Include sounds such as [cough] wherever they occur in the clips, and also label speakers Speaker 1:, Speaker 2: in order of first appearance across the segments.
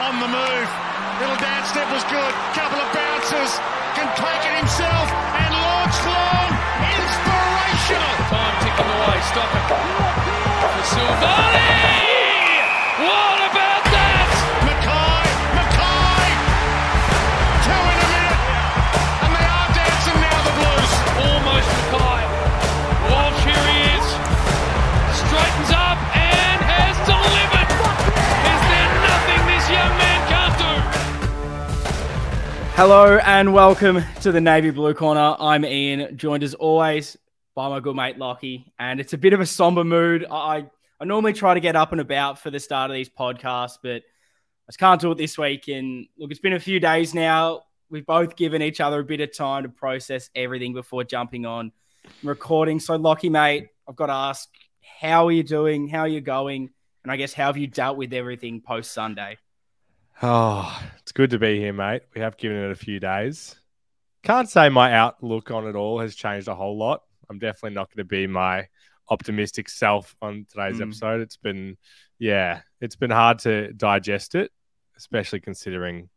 Speaker 1: on the move. Little dance step was good. Couple of bounces. Can take it himself and launch long. Inspirational.
Speaker 2: Time ticking away. Stop it. For Silvagni.
Speaker 3: Hello and welcome to the Navy Blue Corner. I'm Ian, joined as always by my good mate Lockie, and it's a bit of a somber mood. I I normally try to get up and about for the start of these podcasts, but I just can't do it this week. And look, it's been a few days now. We've both given each other a bit of time to process everything before jumping on recording. So, Lockie, mate, I've got to ask, how are you doing? How are you going? And I guess how have you dealt with everything post Sunday?
Speaker 4: Oh, it's good to be here, mate. We have given it a few days. Can't say my outlook on it all has changed a whole lot. I'm definitely not going to be my optimistic self on today's
Speaker 3: Mm.
Speaker 4: episode. It's been, yeah, it's been hard to digest it, especially considering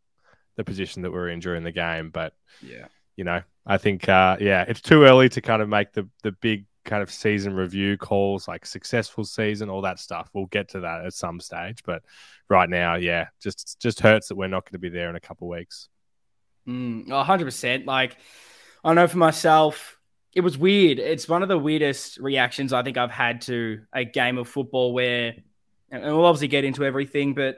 Speaker 4: the position that we're in during the game. But
Speaker 3: Yeah.
Speaker 4: you know, I think, uh, yeah, it's too early to kind of make the the big kind of season review calls, like successful season, all that stuff. We'll get to that at some stage, but right now, yeah, just just hurts that we're not going to be there in a couple of weeks.
Speaker 3: Mm, a hundred percent. Like I know for myself, it was weird. It's one of the weirdest reactions I think I've had to a game of football where, and we'll obviously get into everything, but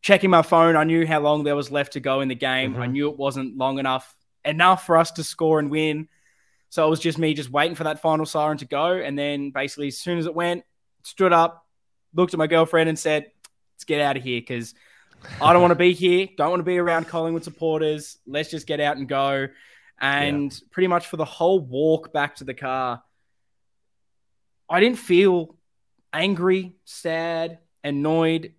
Speaker 3: checking my phone, I knew how long there was left to go in the game. I
Speaker 4: Mhm.
Speaker 3: knew it wasn't long enough enough for us to score and win. So it was just me just waiting for that final siren to go. And then basically, as soon as it went, stood up, looked at my girlfriend and said, let's get out of here because I don't want to be [laughs] here. Don't want to be around Collingwood supporters. Let's just get out and go. And pretty much for the whole walk back to the car, I didn't feel angry, sad, annoyed.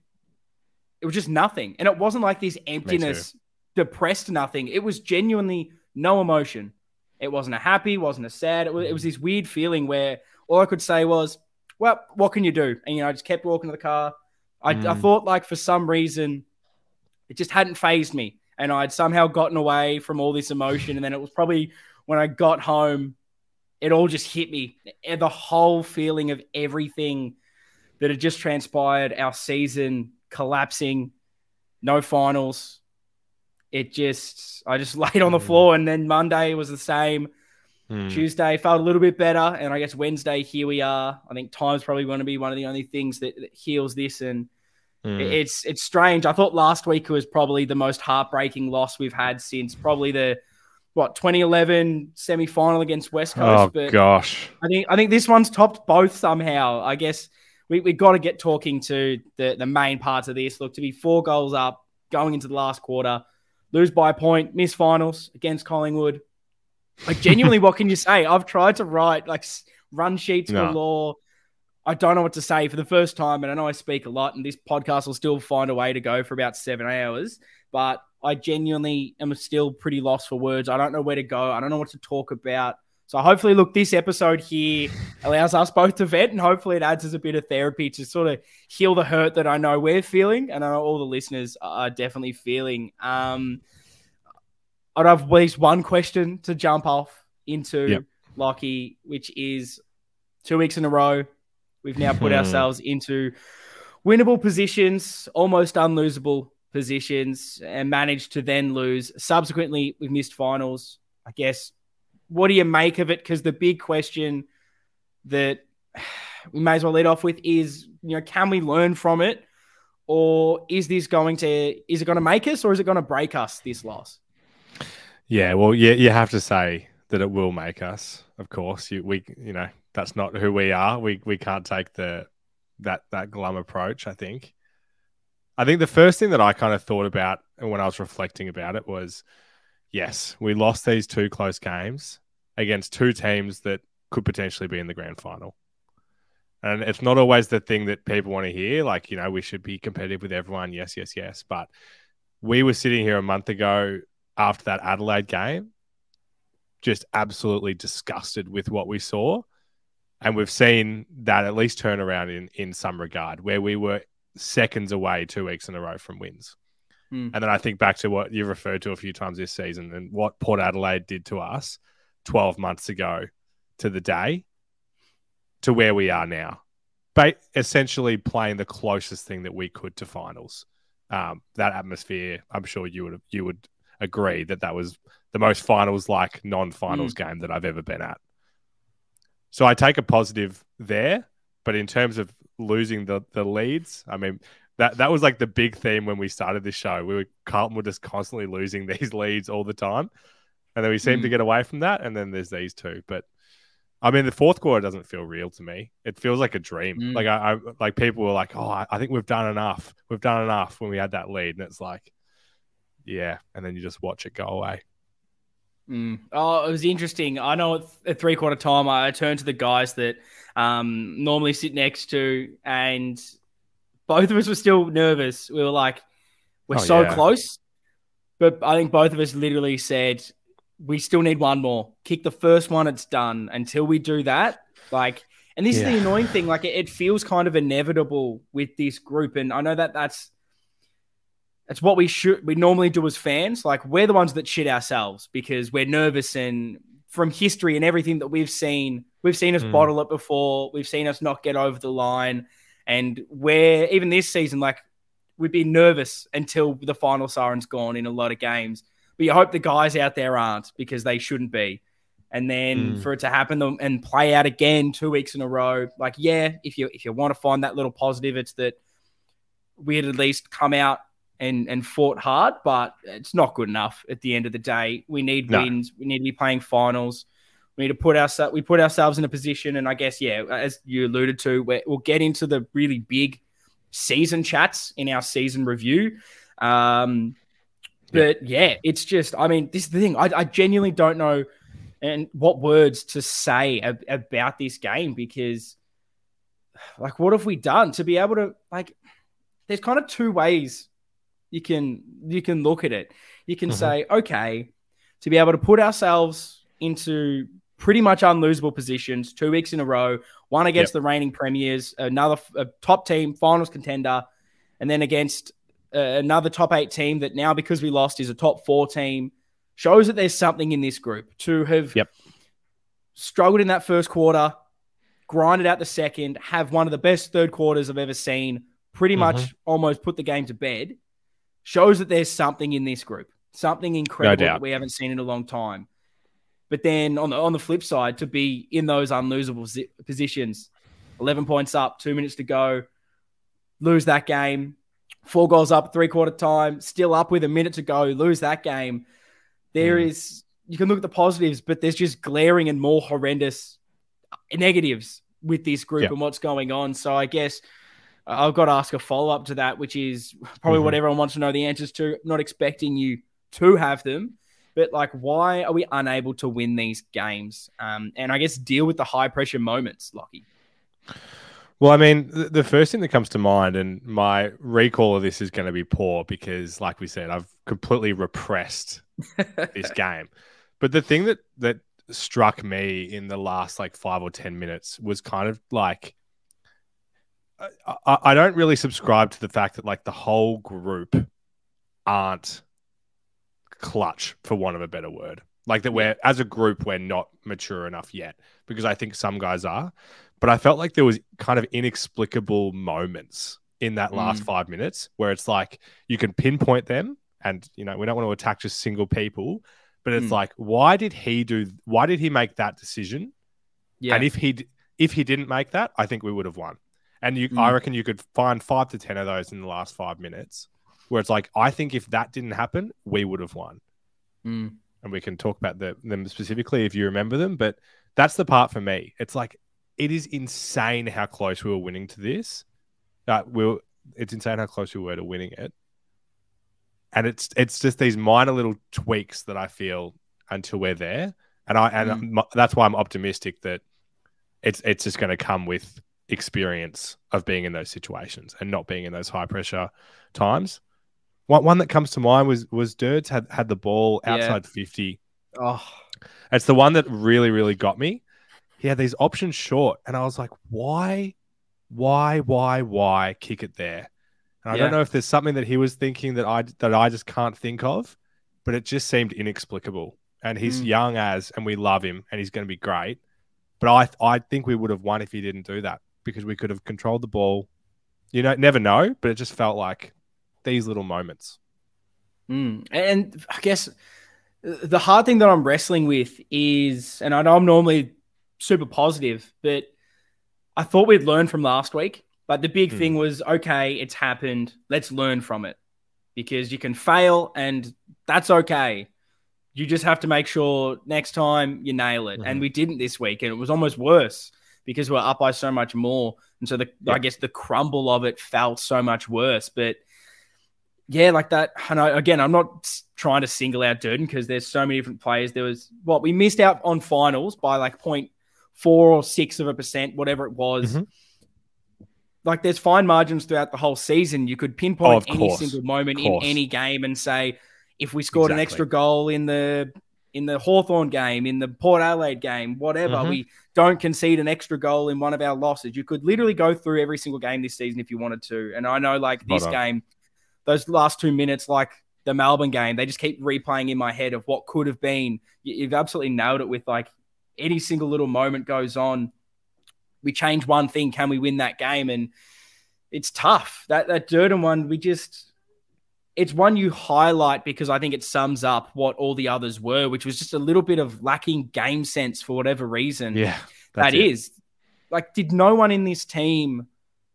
Speaker 3: It was just nothing. And it wasn't like this emptiness, depressed nothing. It was genuinely no emotion. It wasn't a happy, wasn't a sad. It was, it was this weird feeling where all I could say was, well, what can you do? And, you know, I just kept walking to the car. I, I
Speaker 4: Mm.
Speaker 3: thought, like, for some reason, it just hadn't phased me. And I'd somehow gotten away from all this emotion. And then it was probably when I got home, it all just hit me. The whole feeling of everything that had just transpired, our season collapsing, no finals. It just, I just [laughs] laid on the
Speaker 4: Mm.
Speaker 3: floor. And then Monday was the same.
Speaker 4: Hmm.
Speaker 3: Tuesday felt a little bit better, and I guess Wednesday here we are. I think time's probably going to be one of the only things that, that heals this, and
Speaker 4: Hmm.
Speaker 3: it- it's it's strange. I thought last week was probably the most heartbreaking loss we've had since probably the what 2011 semi final against West Coast.
Speaker 4: Oh
Speaker 3: but
Speaker 4: gosh,
Speaker 3: I think I think this one's topped both somehow. I guess we we got to get talking to the the main parts of this. Look, to be four goals up going into the last quarter, lose by a point, miss finals against Collingwood. Like genuinely, what can you say? I've tried to write like run sheets
Speaker 4: No.
Speaker 3: galore. I don't know what to say for the first time, and I know I speak a lot, and this podcast will still find a way to go for about seven hours. But I genuinely am still pretty lost for words. I don't know where to go. I don't know what to talk about. So hopefully, look, this episode here allows us both to vent, and hopefully, it adds as a bit of therapy to sort of heal the hurt that I know we're feeling, and I know all the listeners are definitely feeling. Um, I'd have at least one question to jump off into,
Speaker 4: Yep.
Speaker 3: Lockie, which is two weeks in a row. We've now put
Speaker 4: Hmm.
Speaker 3: ourselves into winnable positions, almost unlosable positions, and managed to then lose. Subsequently, we've missed finals. I guess, what do you make of it? Because the big question that we may as well lead off with is, you know, can we learn from it? Or is this going to is it going to make us or is it going to break us this loss?
Speaker 4: yeah. Well, yeah, you have to say that it will make us. Of course, you we you know that's not who we are. We we can't take the that that glum approach. I think. I think the first thing that I kind of thought about when I was reflecting about it was, yes, we lost these two close games against two teams that could potentially be in the grand final. And it's not always the thing that people want to hear. Like, you know, we should be competitive with everyone. Yes, yes, yes. But we were sitting here a month ago after that Adelaide game, just absolutely disgusted with what we saw. And we've seen that at least turn around in, in some regard, where we were seconds away two weeks in a row from wins.
Speaker 3: Mm.
Speaker 4: And then I think back to what you referred to a few times this season and what Port Adelaide did to us 12 months ago to the day to where we are now. But essentially playing the closest thing that we could to finals. Um, that atmosphere, I'm sure you would you would agree that that was the most finals like non-finals game that I've ever been at. So I take a positive there, but in terms of losing the the leads, I mean that that was like the big theme when we started this show. We were Carlton were just constantly losing [laughs] these leads all the time, and then we seem to
Speaker 3: Mm.
Speaker 4: get away from that. And then there's these two, but I mean the fourth quarter doesn't feel real to me. It feels like a dream.
Speaker 3: Mm.
Speaker 4: Like I, I like people were like, oh, I, think we've done enough. We've done enough when we had that lead, and it's like, yeah, and then you just watch it go away.
Speaker 3: Mm. Oh, it was interesting. I know at, at three quarter time, I turned to the guys that um, normally sit next to, and both of us were still nervous. We were like, we're
Speaker 4: Oh,
Speaker 3: so
Speaker 4: yeah.
Speaker 3: close. But I think both of us literally said, we still need one more. Kick the first one, it's done. Until we do that, like, and this is the annoying thing. Like, it, it feels kind of inevitable with this group, and I know that that's it's what we should we normally do as fans. Like we're the ones that shit ourselves because we're nervous and from history and everything that we've seen, we've seen us
Speaker 4: Mm.
Speaker 3: bottle it before. We've seen us not get over the line, and we're even this season like we've been nervous until the final siren's gone in a lot of games. But you hope the guys out there aren't because they shouldn't be. And then
Speaker 4: Mm.
Speaker 3: for it to happen and play out again two weeks in a row, like yeah, if you if you want to find that little positive, it's that we had at least come out and and fought hard, but it's not good enough at the end of the day. We need
Speaker 4: No.
Speaker 3: wins. We need to be playing finals. We need to put ourselves we put ourselves in a position, and I guess yeah, as you alluded to, we we'll get into the really big season chats in our season review. Um, but yeah, it's just I mean, this is the thing. I, I genuinely don't know and what words to say ab- about this game because like what have we done to be able to like there's kind of two ways you can you can look at it you can
Speaker 4: Mhm.
Speaker 3: say okay to be able to put ourselves into pretty much unlosable positions two weeks in a row one against the reigning premiers another top team finals contender and then against uh, another top eight team that now because we lost is a top four team shows that there's something in this group to have
Speaker 4: Yep.
Speaker 3: struggled in that first quarter grinded out the second have one of the best third quarters i've ever seen pretty
Speaker 4: Mhm.
Speaker 3: much almost put the game to bed shows that there's something in this group something incredible
Speaker 4: doubt.
Speaker 3: that we haven't seen in a long time but then on the on the flip side to be in those unlosable positions 11 points up 2 minutes to go lose that game four goals up three quarter time still up with a minute to go lose that game There
Speaker 4: Mm.
Speaker 3: is you can look at the positives but there's just glaring and more horrendous negatives with this group
Speaker 4: Yeah.
Speaker 3: and what's going on so i guess i've got to ask a follow-up to that which is probably
Speaker 4: Mhm.
Speaker 3: what everyone wants to know the answers to not expecting you to have them but like why are we unable to win these games um, and i guess deal with the high pressure moments lockie
Speaker 4: Well, I mean, the, first thing that comes to mind, and my recall of this is going to be poor because, like we said, I've completely repressed [laughs] this game. But the thing that that struck me in the last like five or ten minutes was kind of like I, I don't really subscribe to the fact that like the whole group aren't clutch, for want of a better word. Like that, we're as a group, we're not mature enough yet because I think some guys are. But I felt like there was kind of inexplicable moments in that last
Speaker 3: Mm.
Speaker 4: five minutes where it's like you can pinpoint them, and you know we don't want to attack just single people, but it's
Speaker 3: Mm.
Speaker 4: like why did he do? Why did he make that decision?
Speaker 3: yeah
Speaker 4: And if he if he didn't make that, I think we would have won. And you, I
Speaker 3: Mm.
Speaker 4: reckon you could find five to ten of those in the last five minutes, where it's like I think if that didn't happen, we would have won.
Speaker 3: Mm.
Speaker 4: And we can talk about the, them specifically if you remember them. But that's the part for me. It's like it is insane how close we were winning to this. Uh, we were, it's insane how close we were to winning it. And it's it's just these minor little tweaks that I feel until we're there, and I and
Speaker 3: Mm.
Speaker 4: that's why I'm optimistic that it's it's just going to come with experience of being in those situations and not being in those high pressure times. One one that comes to mind was was Dirts had had the ball
Speaker 3: Yeah.
Speaker 4: outside fifty.
Speaker 3: oh
Speaker 4: It's the one that really really got me. He had these options short, and I was like, why, why, why, why kick it there? And And I
Speaker 3: Yeah.
Speaker 4: don't know if there's something that he was thinking that I that I just can't think of, but it just seemed inexplicable. And he's
Speaker 3: Mm.
Speaker 4: young as, and we love him, and he's going to be great. But I I think we would have won if he didn't do that because we could have controlled the ball. You know, never know, but it just felt like these little moments.
Speaker 3: Mm. And I guess the hard thing that I'm wrestling with is, and I know I'm normally super positive, but I thought we'd learn from last week. Like the big
Speaker 4: Hmm.
Speaker 3: thing was, okay, it's happened. Let's learn from it because you can fail and that's okay. You just have to make sure next time you nail it. And
Speaker 4: Mhm.
Speaker 3: we didn't this week, and it was almost worse because we're up by so much more. And so the I guess the crumble of it felt so much worse. But yeah, like that. And I, again, I'm not trying to single out Durdin because there's so many different players. There was what we missed out on finals by like point four or six of a percent, whatever it was.
Speaker 4: Mhm.
Speaker 3: Like there's fine margins throughout the whole season. You could pinpoint
Speaker 4: Oh,
Speaker 3: any single moment in any game and say, if we scored an extra goal in the in the Hawthorn game, in the Port Adelaide game, whatever,
Speaker 4: Mhm.
Speaker 3: we don't concede an extra goal in one of our losses. You could literally go through every single game this season if you wanted to. And I know like this
Speaker 4: on.
Speaker 3: game, those last two minutes, like the Melbourne game, they just keep replaying in my head of what could have been. You- You've absolutely nailed it with like any single little moment goes on. We change one thing, can we win that game? And it's tough. That that Durdin one, we just it's one you highlight because I think it sums up what all the others were, which was just a little bit of lacking game sense for whatever reason.
Speaker 4: Yeah,
Speaker 3: That
Speaker 4: it.
Speaker 3: is like, did no one in this team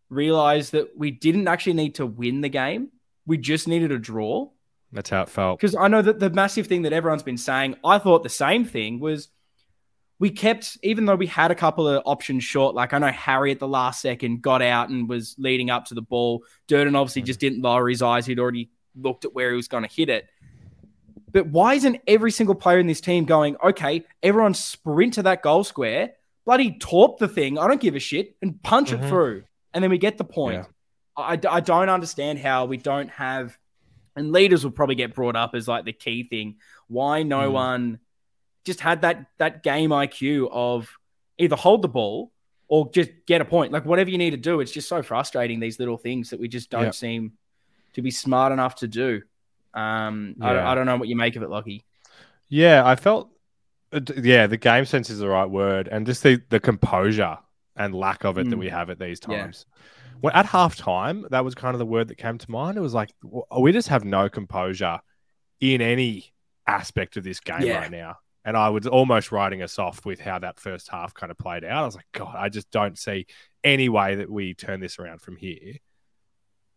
Speaker 3: realize that we didn't actually need to win the game? We just needed a draw.
Speaker 4: That's how it felt.
Speaker 3: Because I know that the massive thing that everyone's been saying, I thought the same thing was we kept, even though we had a couple of options short, like I know Harry at the last second got out and was leading up to the ball. Durdin obviously just didn't lower his eyes. He'd already looked at where he was going to hit it. But why isn't every single player in this team going, okay, everyone sprint to that goal square, bloody torp the thing, I don't give a shit, and punch it
Speaker 4: Mhm.
Speaker 3: through. And then we get the point.
Speaker 4: Yeah.
Speaker 3: I, I don't understand how we don't have, and leaders will probably get brought up as like the key thing. Why no
Speaker 4: Mm.
Speaker 3: one just had that that game IQ of either hold the ball or just get a point. Like whatever you need to do. It's just so frustrating these little things that we just don't
Speaker 4: Yep.
Speaker 3: seem to be smart enough to do. Um, I,
Speaker 4: Yeah.
Speaker 3: I don't know what you make of it, Lucky.
Speaker 4: Yeah, I felt. uh, Yeah, the game sense is the right word, and just the the composure and lack of it that
Speaker 3: Mm.
Speaker 4: we have at these
Speaker 3: Yeah.
Speaker 4: Well, at halftime, that was kind of the word that came to mind. It was like we just have no composure in any aspect of this game
Speaker 3: Yeah.
Speaker 4: right now. And I was almost writing us off with how that first half kind of played out. I was like, God, I just don't see any way that we turn this around from here.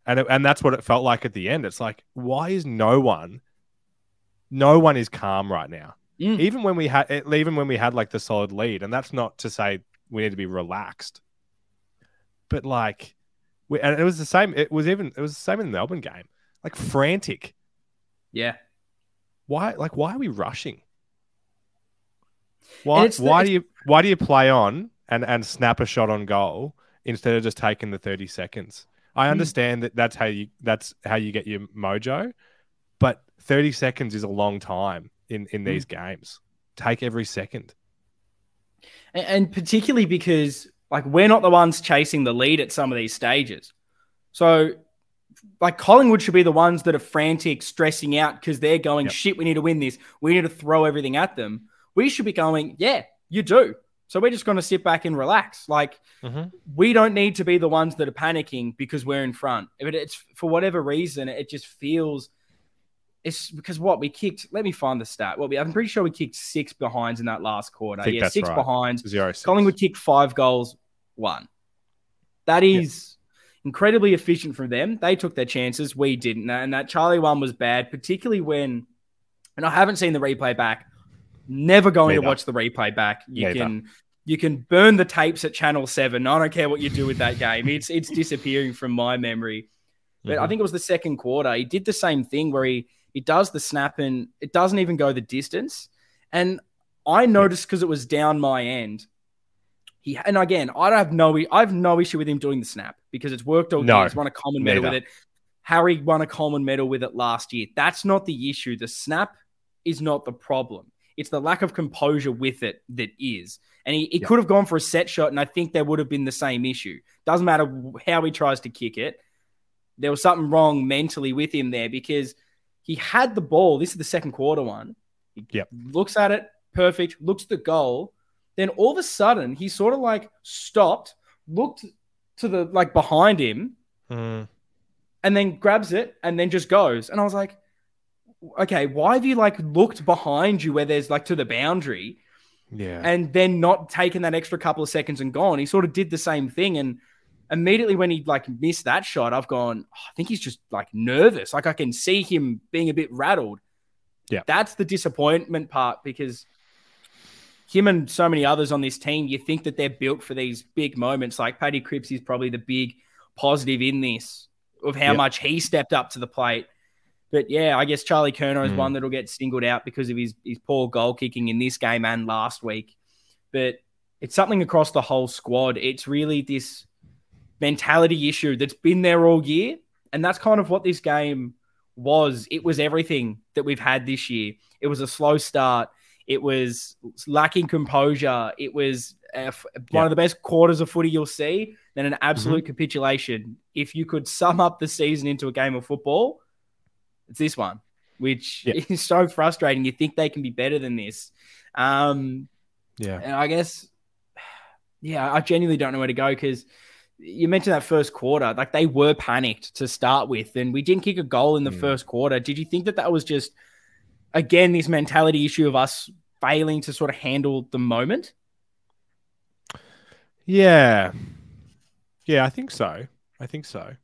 Speaker 4: And it, and that's what it felt like at the end. It's like, why is no one, no one is calm right now?
Speaker 3: Mm.
Speaker 4: Even when we had, even when we had like the solid lead, and that's not to say we need to be relaxed, but like, we, and it was the same. It was even it was the same in the Melbourne game. Like frantic.
Speaker 3: Yeah.
Speaker 4: Why? Like, why are we rushing? Why?
Speaker 3: The-
Speaker 4: why do you why do you play on and and snap a shot on goal instead of just taking the thirty seconds? I
Speaker 3: Hmm.
Speaker 4: understand that that's how you that's how you get your mojo, but thirty seconds is a long time in in
Speaker 3: Hmm.
Speaker 4: these games. Take every second.
Speaker 3: And, and particularly because like we're not the ones chasing the lead at some of these stages. So like Collingwood should be the ones that are frantic, stressing out because they're going,
Speaker 4: Yep.
Speaker 3: shit, we need to win this. We need to throw everything at them. We should be going, yeah, you do. So we're just going to sit back and relax. Like
Speaker 4: Mhm.
Speaker 3: we don't need to be the ones that are panicking because we're in front. But it's for whatever reason, it just feels it's because what we kicked. Let me find the stat. Well, we, I'm pretty sure we kicked six behinds in that last quarter. Yeah, six
Speaker 4: right.
Speaker 3: behinds.
Speaker 4: Zero six.
Speaker 3: Collingwood kicked five goals, one. That is incredibly efficient from them. They took their chances. We didn't. And that Charlie one was bad, particularly when, and I haven't seen the replay back. Never going
Speaker 4: Neither.
Speaker 3: to watch the replay back. You
Speaker 4: Neither.
Speaker 3: can you can burn the tapes at Channel Seven. I don't care what you do with that game. It's it's disappearing from my memory. But I
Speaker 4: Mhm.
Speaker 3: think it was the second quarter. He did the same thing where he he does the snap and it doesn't even go the distance. And I noticed because it was down my end. He and again, I have no I have no issue with him doing the snap because it's worked all
Speaker 4: No,
Speaker 3: year. He's won a Coleman medal
Speaker 4: neither.
Speaker 3: with it. Harry won a Coleman medal with it last year. That's not the issue. The snap is not the problem. It's the lack of composure with it that is. And he, he
Speaker 4: Yeah.
Speaker 3: could have gone for a set shot, and I think there would have been the same issue. Doesn't matter how he tries to kick it. there was something wrong mentally with him there because he had the ball. This is the second quarter one. He
Speaker 4: Yep.
Speaker 3: looks at it, perfect, looks at the goal. Then all of a sudden, he sort of like stopped, looked to the like behind him,
Speaker 4: Mm.
Speaker 3: and then grabs it and then just goes. And I was like, okay, why have you like looked behind you where there's like to the boundary
Speaker 4: Yeah.
Speaker 3: and then not taken that extra couple of seconds and gone? He sort of did the same thing. And immediately when he like missed that shot, I've gone, "Oh, I think he's just like nervous. Like I can see him being a bit rattled.
Speaker 4: Yeah.
Speaker 3: That's the disappointment part because him and so many others on this team, you think that they're built for these big moments. Like Paddy Cripps is probably the big positive in this of how
Speaker 4: Yep.
Speaker 3: much he stepped up to the plate. But yeah, I guess Charlie Curnow is
Speaker 4: Mm.
Speaker 3: one that'll get singled out because of his, his poor goal kicking in this game and last week. But it's something across the whole squad. It's really this mentality issue that's been there all year. And that's kind of what this game was. It was everything that we've had this year. It was a slow start. It was lacking composure. It was uh, one
Speaker 4: Yeah.
Speaker 3: of the best quarters of footy you'll see. Then an absolute capitulation. If you could sum up the season into a game of football, it's this one, which
Speaker 4: Yeah. [laughs]
Speaker 3: is so frustrating. You think they can be better than this. Um,
Speaker 4: Yeah.
Speaker 3: and I guess, [sighs] yeah, I genuinely don't know where to go because you mentioned that first quarter. Like they were panicked to start with, and we didn't kick a goal in the
Speaker 4: Mm.
Speaker 3: first quarter. Did you think that that was just, again, this mentality issue of us failing to sort of handle the moment?
Speaker 4: Yeah. Yeah, I think so. I think so.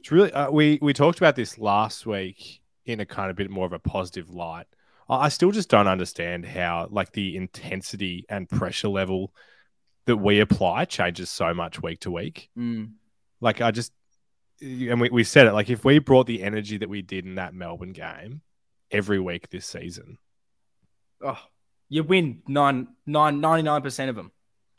Speaker 4: It's really uh, we we talked about this last week in a kind of bit more of a positive light. I I still just don't understand how like the intensity and pressure level that we apply changes so much week to week.
Speaker 3: Mm.
Speaker 4: Like I just and we, we said it like if we brought the energy that we did in that Melbourne game every week this season,
Speaker 3: Oh, you win nine, nine, 99% of them.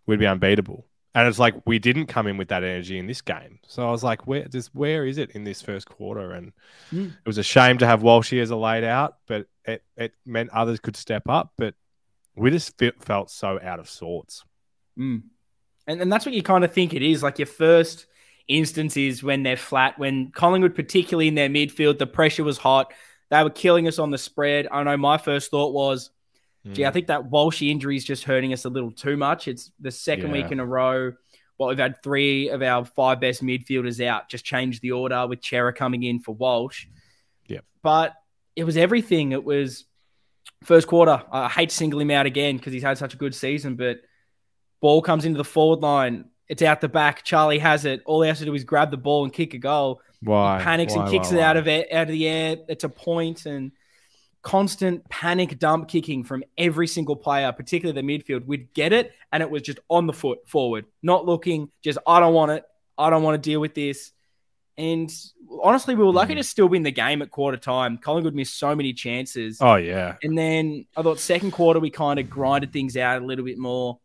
Speaker 4: we'd be unbeatable. And it's like we didn't come in with that energy in this game. So I was like, where just where is it in this first quarter? And
Speaker 3: Mm.
Speaker 4: it was a shame to have Walshy as a laid out, but it, it meant others could step up. But we just fe- felt so out of sorts.
Speaker 3: Mm. And, and that's what you kind of think it is. Like your first instance is when they're flat, when Collingwood, particularly in their midfield, the pressure was hot. They were killing us on the spread. I know my first thought was, gee, I
Speaker 4: Mm.
Speaker 3: think that Walshy injury is just hurting us a little too much. It's the second
Speaker 4: Yeah.
Speaker 3: week in a row. Well, we've had three of our five best midfielders out, just changed the order with Cerra coming in for Walsh.
Speaker 4: Yeah.
Speaker 3: But it was everything. It was first quarter. I hate to single him out again because he's had such a good season, but ball comes into the forward line. It's out the back. Charlie has it. All he has to do is grab the ball and kick a goal
Speaker 4: Why?
Speaker 3: panics
Speaker 4: Why,
Speaker 3: and kicks
Speaker 4: why,
Speaker 3: it out of it out of the air. It's a point and constant panic dump kicking from every single player, particularly the midfield. We'd get it and it was just on the foot forward, not looking, just I don't want it. I don't want to deal with this. And honestly, we were lucky
Speaker 4: Mhm.
Speaker 3: to still win the game at quarter time. Collingwood missed so many chances.
Speaker 4: Oh yeah.
Speaker 3: And then I thought second quarter we kind of grinded things out a little bit more.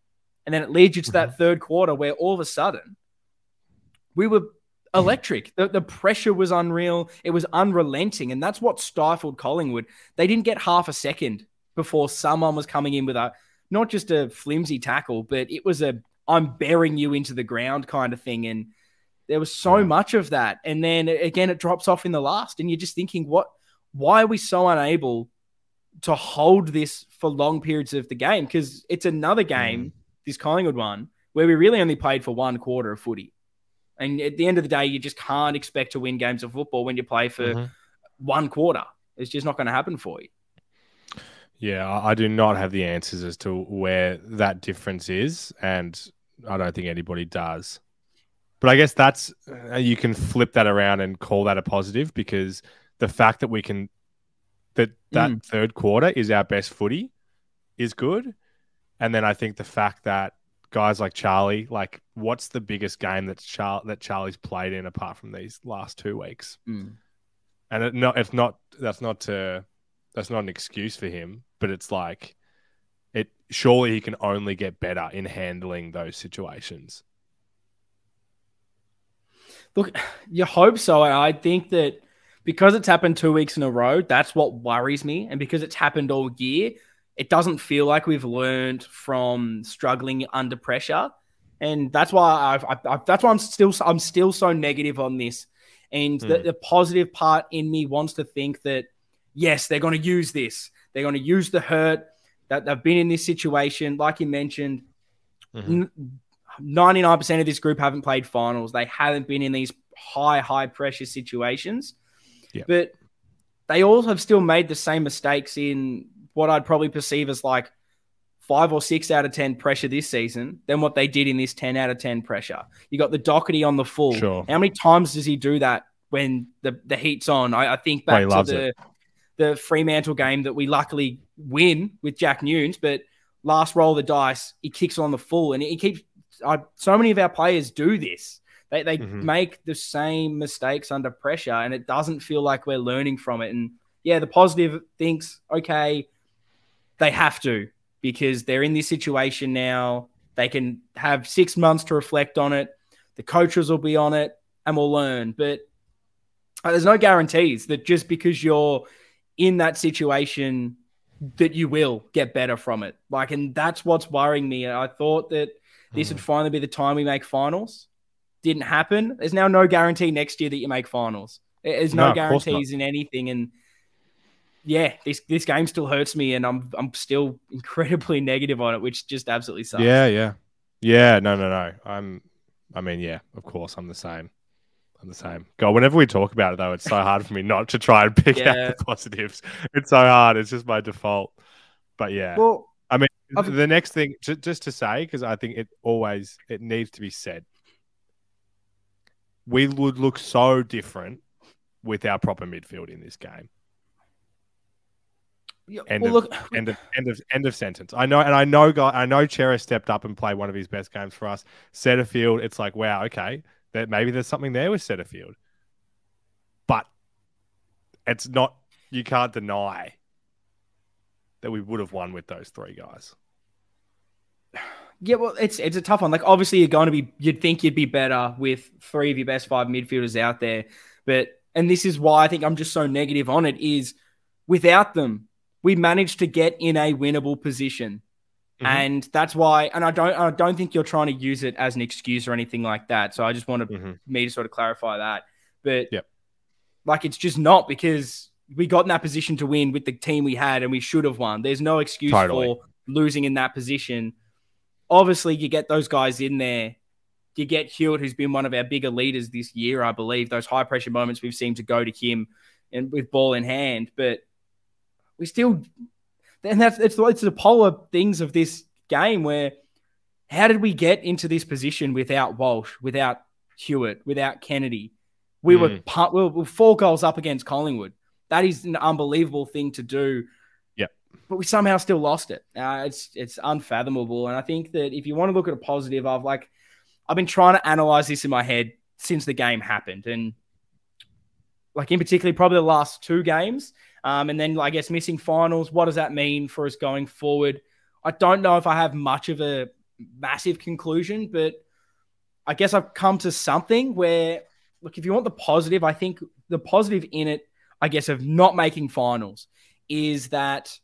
Speaker 3: And then it leads you to that mm-hmm. third quarter where all of a sudden we were electric. The, the pressure was unreal. It was unrelenting. And that's what stifled Collingwood. They didn't get half a second before someone was coming in with a not just a flimsy tackle, but it was a I'm bearing you into the ground kind of thing. And there was so
Speaker 4: mm.
Speaker 3: much of that. And then again, it drops off in the last. And you're just thinking, what why are we so unable to hold this for long periods of the game? Because it's another game, mm. This Collingwood one, where we really only played for one quarter of footy. And at the end of the day, you just can't expect to win games of football when you play for
Speaker 4: Mhm.
Speaker 3: one quarter. It's just not going to happen for you.
Speaker 4: Yeah, I I do not have the answers as to where that difference is, and I don't think anybody does. But I guess that's uh, you can flip that around and call that a positive because the fact that we can that that
Speaker 3: Mm.
Speaker 4: third quarter is our best footy is good, and then I think the fact that guys like Charlie, like, what's the biggest game that Char- that Charlie's played in apart from these last two weeks?
Speaker 3: Mm.
Speaker 4: and it, no, it's not that's not to that's not an excuse for him, but it's like it surely he can only get better in handling those situations.
Speaker 3: Look, you hope so. I think that because it's happened two weeks in a row, that's what worries me. And because it's happened all year, it doesn't feel like we've learned from struggling under pressure. And that's why I've, I've, I've that's why I'm still I'm still so negative on this. And the,
Speaker 4: Hmm.
Speaker 3: the positive part in me wants to think that, yes, they're going to use this. They're going to use the hurt that they've been in this situation. Like you mentioned,
Speaker 4: Mhm.
Speaker 3: n- 99% of this group haven't played finals. They haven't been in these high, high pressure situations. But they all have still made the same mistakes in what I'd probably perceive as like five or six out of 10 pressure this season than what they did in this 10 out of 10 pressure. You got the Docherty on the full.
Speaker 4: Sure.
Speaker 3: How many times does he do that when the, the heat's on? I, I think back to the, the Fremantle game that we luckily win with Jack Newnes, but last roll of the dice, he kicks on the full and he keeps. I, so many of our players do this. They, they
Speaker 4: Mhm.
Speaker 3: make the same mistakes under pressure, and it doesn't feel like we're learning from it. And yeah, the positive thinks, okay, they have to because they're in this situation now. They can have six months to reflect on it. The coaches will be on it, and we'll learn. But uh, there's no guarantees that just because you're in that situation that you will get better from it. Like, and that's what's worrying me. I thought that this
Speaker 4: Hmm.
Speaker 3: would finally be the time we make finals. Didn't happen. There's now no guarantee next year that you make finals. There's
Speaker 4: No,
Speaker 3: no,
Speaker 4: of course not.
Speaker 3: guarantees in anything. And yeah, this this game still hurts me, and I'm I'm still incredibly [laughs] negative on it, which just absolutely sucks.
Speaker 4: Yeah, yeah, yeah. No, no, no. I'm. I mean, yeah. Of course, I'm the same. I'm the same. God, whenever we talk about it, though, it's so [laughs] hard for me not to try and pick
Speaker 3: Yeah.
Speaker 4: out the positives. It's so hard. It's just my default. But yeah,
Speaker 3: Well,
Speaker 4: I mean,
Speaker 3: I've-
Speaker 4: the next thing, ju- just to say, because I think it always it needs to be said. We would look so different with our proper midfield in this game.
Speaker 3: Yeah,
Speaker 4: End
Speaker 3: well,
Speaker 4: of-
Speaker 3: look, [sighs]
Speaker 4: End of end of end of sentence. I know, and I know, guy. I know, Cerra stepped up and played one of his best games for us. Setterfield, it's like, wow, okay, that maybe there's something there with Setterfield, but it's not. You can't deny that we would have won with those three guys.
Speaker 3: Yeah, well, it's it's a tough one. Like, obviously, you're going to be. You'd think you'd be better with three of your best five midfielders out there, but and this is why I think I'm just so negative on it. Is without them, we managed to get in a winnable position,
Speaker 4: Mhm.
Speaker 3: and that's why. And I don't I don't think you're trying to use it as an excuse or anything like that. So I just wanted
Speaker 4: Mhm.
Speaker 3: me to sort of clarify that. But
Speaker 4: Yep.
Speaker 3: like, it's just not because we got in that position to win with the team we had, and we should have won. There's no excuse
Speaker 4: Totally.
Speaker 3: for losing in that position obviously you get those guys in there. You get Hewett, who's been one of our bigger leaders this year, I believe. Those high pressure moments we've seemed to go to him and with ball in hand, but we still, and that's it's it's the polar things of this game where how did we get into this position without Walsh, without Hewett, without Kennedy? We were
Speaker 4: Mm.
Speaker 3: pu- we were four goals up against Collingwood. That is an unbelievable thing to do Yeah, but we somehow still lost it. Uh, it's it's unfathomable, and I think that if you want to look at a positive, I've like I've been trying to analyze this in my head since the game happened, and like in particular, probably the last two games, um, and then I guess missing finals. What does that mean for us going forward? I don't know if I have much of a massive conclusion, but I guess I've come to something where look, if you want the positive, I think the positive in it, I guess, of not making finals is that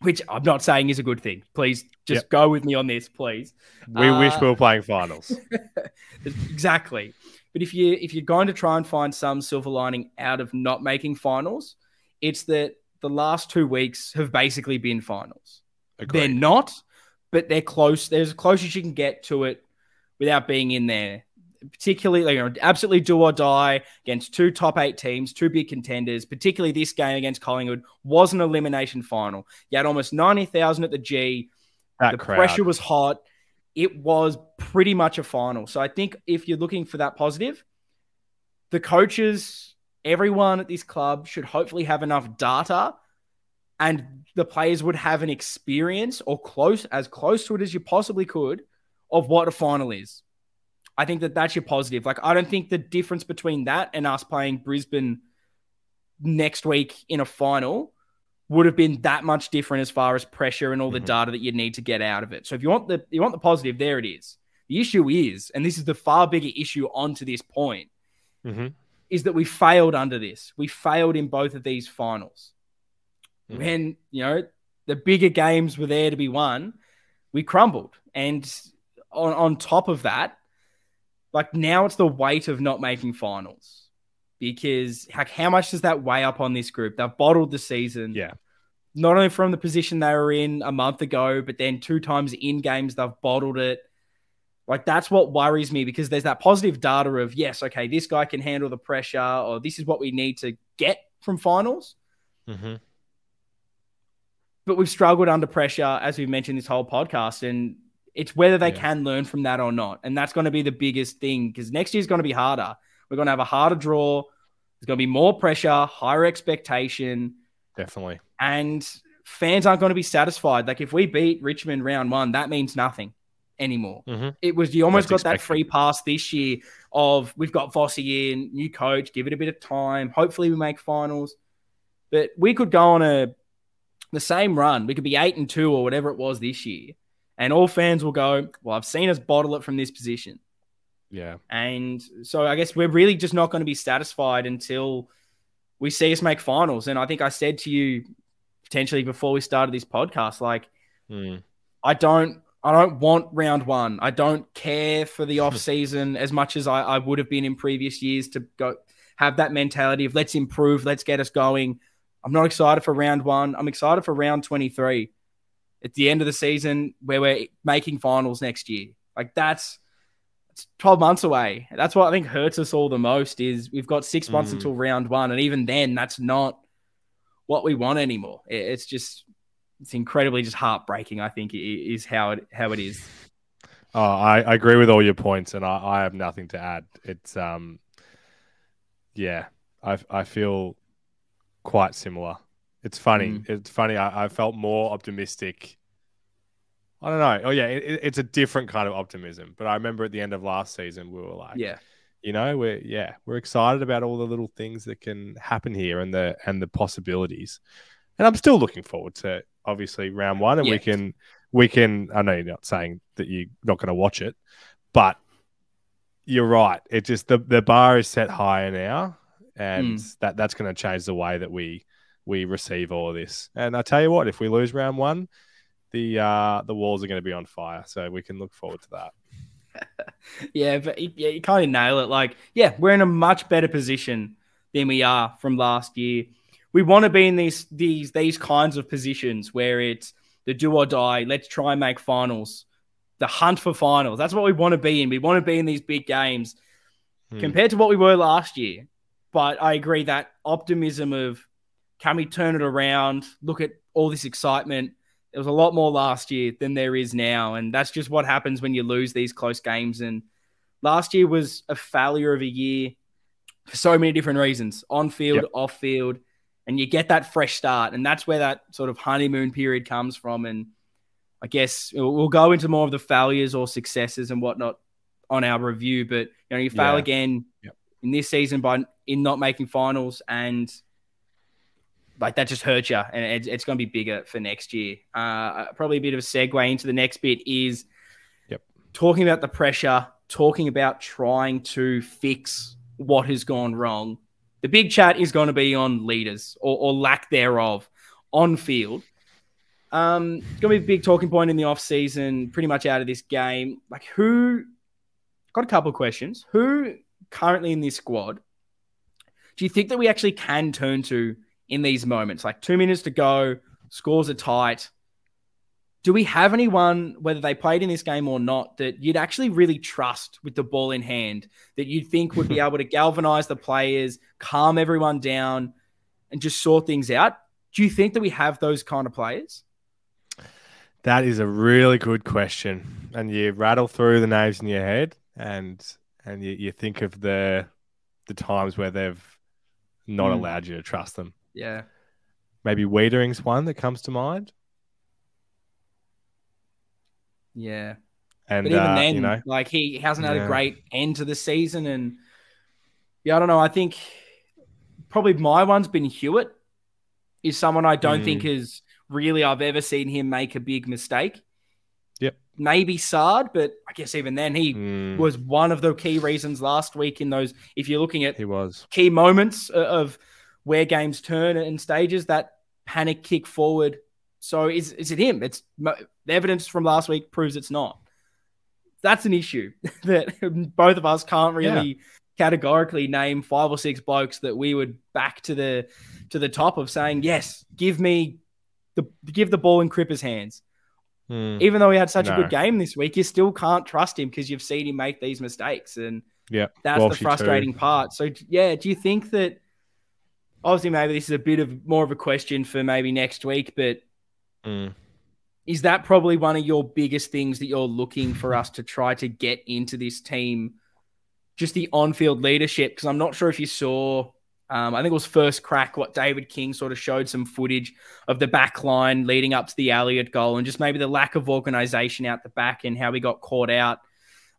Speaker 3: which I'm not saying is a good thing. Please just go with me on this, please.
Speaker 4: We wish
Speaker 3: Uh,
Speaker 4: we were playing finals. [laughs]
Speaker 3: exactly. But if you if you're going to try and find some silver lining out of not making finals, it's that the last two weeks have basically been finals. They're not, but they're close. They're as close as you can get to it without being in there. Particularly, you know, absolutely do or die against two top eight teams, two big contenders. Particularly this game against Collingwood was an elimination final. You had almost ninety thousand at the G.
Speaker 4: That
Speaker 3: the
Speaker 4: crowd.
Speaker 3: pressure was hot. It was pretty much a final. So I think if you're looking for that positive, the coaches, everyone at this club should hopefully have enough data and the players would have an experience or close as close to it as you possibly could of what a final is. I think that that's your positive. Like I don't think the difference between that and us playing Brisbane next week in a final would have been that much different as far as pressure and all the
Speaker 4: Mhm.
Speaker 3: data that you need to get out of it. So if you want the you want the positive, there it is. The issue is, and this is the far bigger issue on to this point,
Speaker 4: Mhm.
Speaker 3: Is that we failed under this. We failed in both of these finals.
Speaker 4: Mhm.
Speaker 3: When, you know, the bigger games were there to be won, we crumbled. And on, on top of that, like now it's the weight of not making finals. because how, how much does that weigh up on this group? They've bottled the season.
Speaker 4: Yeah.
Speaker 3: Not only from the position they were in a month ago, but then two times in games they've bottled it. Like that's what worries me because there's that positive data of yes, okay, this guy can handle the pressure, or this is what we need to get from finals.
Speaker 4: Mm-hmm.
Speaker 3: But we've struggled under pressure, as we've mentioned this whole podcast, and it's whether they
Speaker 4: Yeah.
Speaker 3: can learn from that or not. And that's going to be the biggest thing because next year's going to be harder. We're going to have a harder draw. There's going to be more pressure, higher expectation,
Speaker 4: Definitely.
Speaker 3: and fans aren't going to be satisfied. Like if we beat Richmond round one, that means nothing anymore.
Speaker 4: Mhm.
Speaker 3: It was you almost
Speaker 4: That's
Speaker 3: got that free pass this year of we've got Vossi in, new coach, give it a bit of time. Hopefully we make finals. But we could go on a the same run. We could be eight and two or whatever it was this year. And all fans will go, Well, I've seen us bottle it from this position.
Speaker 4: Yeah.
Speaker 3: And so I guess we're really just not going to be satisfied until we see us make finals. And I think I said to you potentially before we started this podcast, like
Speaker 4: Mm.
Speaker 3: I don't I don't want round one. I don't care for the off [laughs] season as much as I, I would have been in previous years to go have that mentality of let's improve, let's get us going. I'm not excited for round one. I'm excited for round 23 at the end of the season where we're making finals next year. Like that's it's 12 months away. That's what I think hurts us all the most is we've got six months
Speaker 4: Mm.
Speaker 3: until round one. And even then, that's not what we want anymore. It- It's just, it's incredibly just heartbreaking, I think, is how it, how it is.
Speaker 4: Oh, I, I agree with all your points, and I, I have nothing to add. It's um, yeah, I I feel quite similar. It's funny.
Speaker 3: Mm.
Speaker 4: It's funny. I, I felt more optimistic. I don't know. Oh yeah, it, it- it's a different kind of optimism. But I remember at the end of last season, we were like,
Speaker 3: Yeah.
Speaker 4: you know, we're yeah, we're excited about all the little things that can happen here and the and the possibilities. And I'm still looking forward to obviously round one, and we can we can. I know you're not saying that you're not going to watch it, but you're right. It just the the bar is set higher now, and that that's going to change the way that we we receive all of this. And I tell you what, if we lose round one, the uh the walls are going to be on fire. So we can look forward to that. [laughs]
Speaker 3: Yeah, but yeah, you kind of nail it. Like, yeah, we're in a much better position than we are from last year. We want to be in these these these kinds of positions where it's the do or die. Let's try and make finals, the hunt for finals. That's what we want to be in. We want to be in these big games
Speaker 4: Hmm.
Speaker 3: compared to what we were last year. But I agree that optimism of can we turn it around? Look at all this excitement. There was a lot more last year than there is now. And that's just what happens when you lose these close games. And last year was a failure of a year for so many different reasons on field,
Speaker 4: Yep.
Speaker 3: off field. And you get that fresh start. And that's where that sort of honeymoon period comes from. And I guess we'll go into more of the failures or successes and whatnot on our review. But you know, you fail
Speaker 4: Yeah.
Speaker 3: again
Speaker 4: Yep.
Speaker 3: in this season by in not making finals and like that just hurts you and it's, it's going to be bigger for next year uh probably a bit of a segue into the next bit is
Speaker 4: Yep.
Speaker 3: talking about the pressure talking about trying to fix what has gone wrong the big chat is going to be on leaders or, or lack thereof on field um it's going to be a big talking point in the off season pretty much out of this game like who got a couple of questions who currently in this squad do you think that we actually can turn to in these moments? Like two minutes to go, scores are tight. Do we have anyone, whether they played in this game or not, that you'd actually really trust with the ball in hand, that you'd think would be [laughs] able to galvanize the players, calm everyone down, and just sort things out? Do you think that we have those kind of players?
Speaker 4: That is a really good question, and you rattle through the names in your head, and and you, you think of the the times where they've not
Speaker 3: Mm.
Speaker 4: allowed you to trust them.
Speaker 3: Yeah.
Speaker 4: Maybe Weitering's one that comes to mind,
Speaker 3: Yeah.
Speaker 4: and
Speaker 3: But even
Speaker 4: uh,
Speaker 3: then,
Speaker 4: you know,
Speaker 3: like he hasn't had
Speaker 4: Yeah.
Speaker 3: a great end to the season, and yeah, I don't know. I think probably my one's been Hewett. Is someone I don't
Speaker 4: Mm.
Speaker 3: think is really I've ever seen him make a big mistake.
Speaker 4: Yep.
Speaker 3: Maybe Saad, but I guess even then he
Speaker 4: Mm,
Speaker 3: was one of the key reasons last week in those. If you're looking at
Speaker 4: he was.
Speaker 3: key moments of where games turn and stages, that panic kick forward. So is is it him? It's the evidence from last week proves it's not. That's an issue [laughs] that both of us can't really categorically name five or six blokes that we would back to the to the top of saying, yes, give me the give the ball in Cripper's hands.
Speaker 4: Hmm.
Speaker 3: Even though he had such a good game this week, you still can't trust him because you've seen him make these mistakes, and
Speaker 4: Yeah,
Speaker 3: that's
Speaker 4: Walshy
Speaker 3: the
Speaker 4: too.
Speaker 3: frustrating part. So yeah, do you think that? Obviously, maybe this is a bit of more of a question for maybe next week, but
Speaker 4: Mm.
Speaker 3: is that probably one of your biggest things that you're looking for us to try to get into this team? Just the on-field leadership, because I'm not sure if you saw. Um, I think it was first crack what David King sort of showed some footage of the back line leading up to the Elliott goal, and just maybe the lack of organisation out the back and how we got caught out.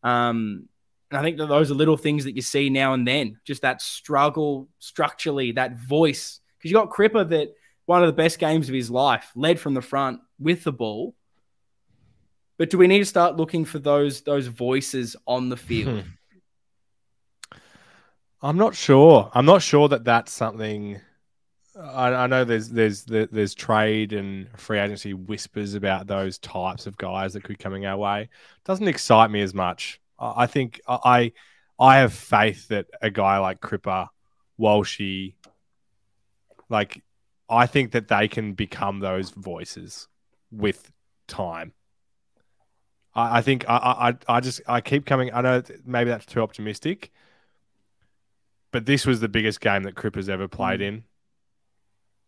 Speaker 3: Um, and I think that those are little things that you see now and then, just that struggle structurally, that voice. Because you got Cripper that one of the best games of his life, led from the front with the ball. But do we need to start looking for those those voices on the field?
Speaker 4: Hmm. I'm not sure. I'm not sure that that's something. I, I know there's there's there's trade and free agency whispers about those types of guys that could coming our way. Doesn't excite me as much. I I think I I have faith that a guy like Cripper, Walshy, like I think that they can become those voices with time. I, I think I, I I- just I keep coming. I know maybe that's too optimistic, but this was the biggest game that Cripper's ever played mm. in.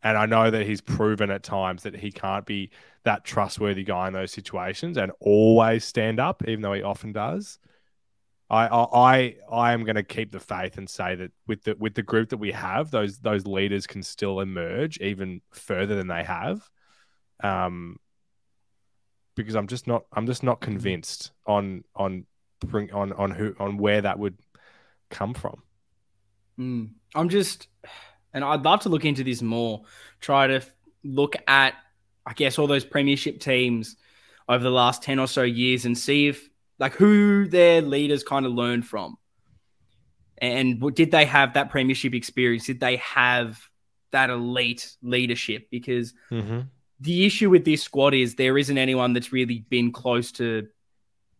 Speaker 4: And I know that he's proven at times that he can't be that trustworthy guy in those situations and always stand up, even though he often does. I I I, am going to keep the faith and say that with the with the group that we have, those those leaders can still emerge even further than they have. Um, because I'm just not I'm just not convinced on on bring on on who on where that would come from.
Speaker 3: Mm. I'm just, and I'd love to look into this more. Try to look at, I guess, all those premiership teams over the last ten or so years and see if, like, who their leaders kind of learned from, and did they have that premiership experience? Did they have that elite leadership? Because
Speaker 4: Mm-hmm.
Speaker 3: the issue with this squad is there isn't anyone that's really been close to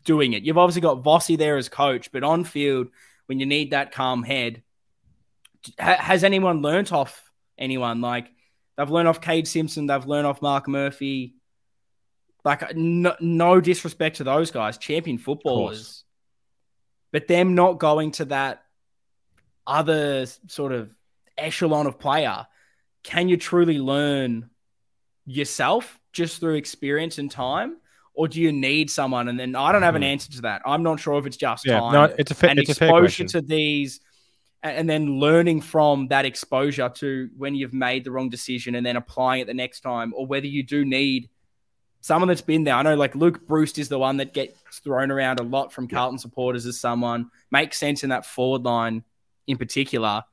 Speaker 3: doing it. You've obviously got Vossi there as coach, but on field, when you need that calm head, ha- has anyone learnt off anyone? Like they've learned off Kade Simpson, they've learned off Mark Murphy. Like no, no disrespect to those guys, champion footballers, but them not going to that other sort of echelon of player. Can you truly learn yourself just through experience and time? Or do you need someone? And then I don't have an
Speaker 4: Hmm.
Speaker 3: answer to that. I'm not sure if it's just
Speaker 4: Yeah,
Speaker 3: time
Speaker 4: no, it's a fair,
Speaker 3: and
Speaker 4: it's
Speaker 3: exposure to these and then learning from that exposure to when you've made the wrong decision and then applying it the next time or whether you do need someone that's been there. I know like Luke Breust is the one that gets thrown around a lot from carlton supporters as someone. Makes sense in that forward line in particular.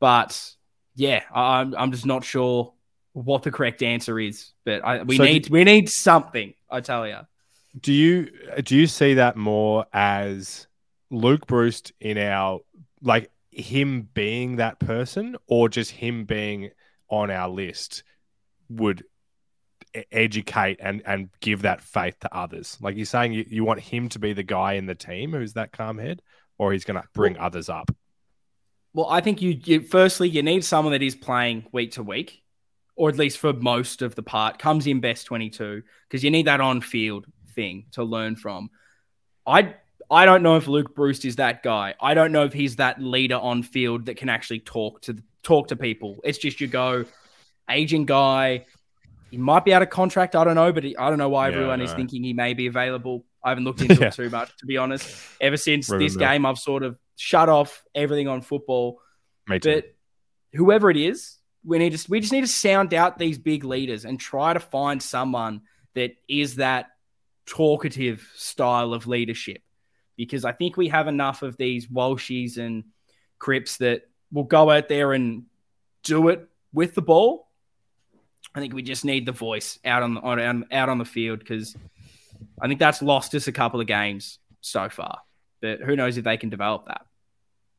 Speaker 3: But yeah i'm, I'm just not sure what the correct answer is. But I, we
Speaker 4: So
Speaker 3: need we need something i tell you
Speaker 4: Do you do you see that more as Luke Breust in our like him being that person, or just him being on our list would educate and and give that faith to others? Like you're saying, you, you want him to be the guy in the team who's that calm head, or he's going to bring others up.
Speaker 3: Well, I think you, you firstly you need someone that is playing week to week, or at least for most of the part, comes in best twenty two because you need that on field thing to learn from. I I don't know if Luke Breust is that guy. I don't know if he's that leader on field that can actually talk to talk to people. It's just you go aging guy. He might be out of contract. I don't know, but he, I don't know why
Speaker 4: Yeah,
Speaker 3: everyone is thinking he may be available. I haven't looked into
Speaker 4: Yeah. [laughs]
Speaker 3: it too much, to be honest. Ever since this
Speaker 4: mill.
Speaker 3: game, I've sort of shut off everything on football.
Speaker 4: Me too.
Speaker 3: But whoever it is, we need to we just need to sound out these big leaders and try to find someone that is that talkative style of leadership. Because I think we have enough of these Walshies and Crips that will go out there and do it with the ball. I think we just need the voice out on the on, out on the field because I think that's lost us a couple of games so far. But who knows if they can develop that.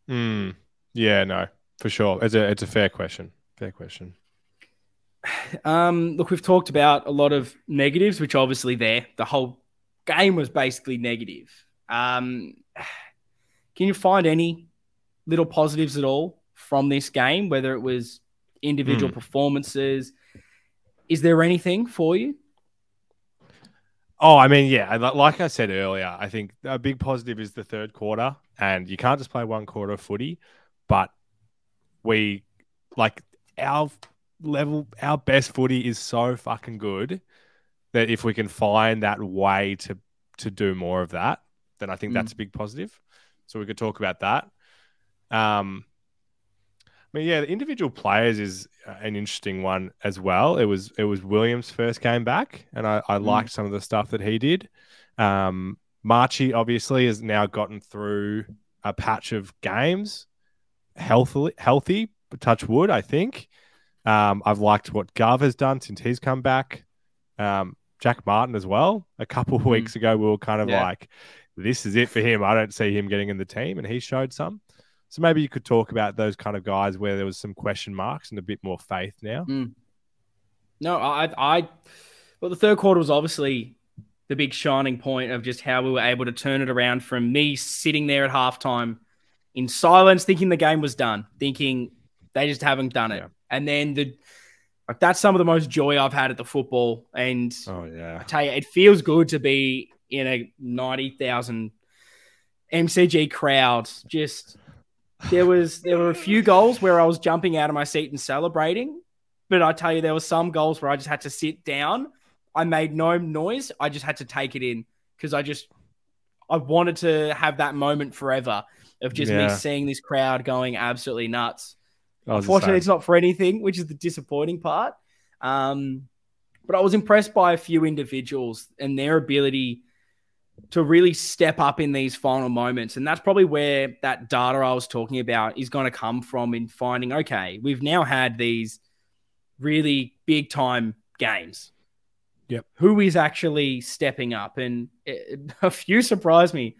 Speaker 4: Mm, yeah, no, for sure. It's a it's a fair question. Fair question. [sighs]
Speaker 3: Um, look, we've talked about a lot of negatives, which obviously there. The whole game was basically negative. Um, [sighs] can you find any little positives at all from this game, whether it was individual
Speaker 4: Hmm.
Speaker 3: performances. Is there anything for you?
Speaker 4: Oh, I mean, yeah, like I said earlier, I think a big positive is the third quarter, and you can't just play one quarter of footy, but we like our level, our best footy is so fucking good that if we can find that way to to do more of that, then I think
Speaker 3: Mm.
Speaker 4: that's a big positive. So we could talk about that. Um, I mean, yeah, the individual players is uh, an interesting one as well. It was it was Williams' first game back, and I, I
Speaker 3: Mm.
Speaker 4: liked some of the stuff that he did. Um, Marchi obviously has now gotten through a patch of games, healthily, healthy. Touch wood, I think. Um, I've liked what Gov has done since he's come back. Um, Jack Martin as well. A couple [laughs] of
Speaker 3: Mm.
Speaker 4: weeks ago, we were kind of
Speaker 3: Yeah.
Speaker 4: like, "This is it for him." I don't see him getting in the team, and he showed some. So maybe you could talk about those kind of guys where there was some question marks and a bit more faith now. Hmm.
Speaker 3: No, I, I, well, the third quarter was obviously the big shining point of just how we were able to turn it around from me sitting there at halftime in silence, thinking the game was done, thinking they just haven't done it.
Speaker 4: Yeah.
Speaker 3: And then the, like, that's some of the most joy I've had at the football. And
Speaker 4: Oh yeah,
Speaker 3: I tell you, it feels good to be in a 90,000 MCG crowd. Just, there was, there were a few goals where I was jumping out of my seat and celebrating. But I tell you, there were some goals where I just had to sit down. I made no noise. I just had to take it in because I just, I wanted to have that moment forever of just me seeing this crowd going absolutely nuts.
Speaker 4: I was the
Speaker 3: Unfortunately, it's not for anything, which is the disappointing part. Um, but I was impressed by a few individuals and their ability to really step up in these final moments. And that's probably where that data I was talking about is going to come from in finding, okay, we've now had these really big time games.
Speaker 4: Yep.
Speaker 3: Who is actually stepping up? And it, [laughs] a few surprised me.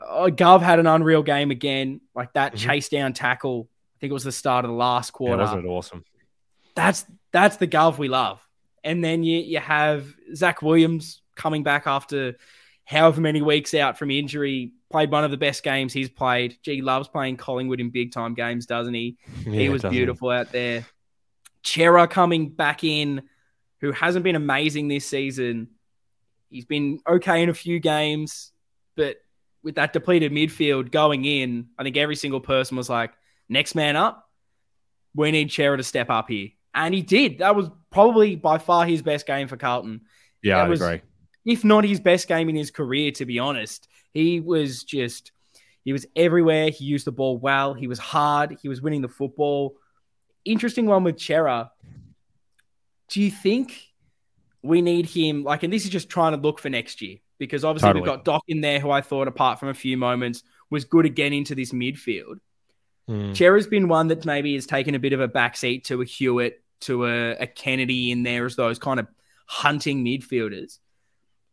Speaker 3: Uh, Gov had an unreal game again, like that
Speaker 4: Mhm.
Speaker 3: chase down tackle. I think it was the start of the last
Speaker 4: Yeah,
Speaker 3: quarter
Speaker 4: wasn't it awesome?
Speaker 3: that's that's the Gov we love. And then you you have Zac Williams coming back after however many weeks out from injury, played one of the best games he's played. Gee, loves playing Collingwood in big time games, doesn't he? he was beautiful out there. Cerra coming back in, who hasn't been amazing this season. He's been okay in a few games, but with that depleted midfield going in, I think every single person was like, next man up. We need Cerra to step up here. And he did. That was probably by far his best game for Carlton
Speaker 4: Yeah,
Speaker 3: that
Speaker 4: I
Speaker 3: was-
Speaker 4: agree.
Speaker 3: If not his best game in his career, to be honest. He was just, he was everywhere. He used the ball well. He was hard. He was winning the football. Interesting one with Cerra. Do you think we need him? Like, and this is just trying to look for next year because obviously we've got Doc in there, who I thought, apart from a few moments, was good again into this midfield.
Speaker 4: Mm.
Speaker 3: Cerra's been one that maybe has taken a bit of a backseat to a Hewett, to a, a Kennedy in there as those kind of hunting midfielders.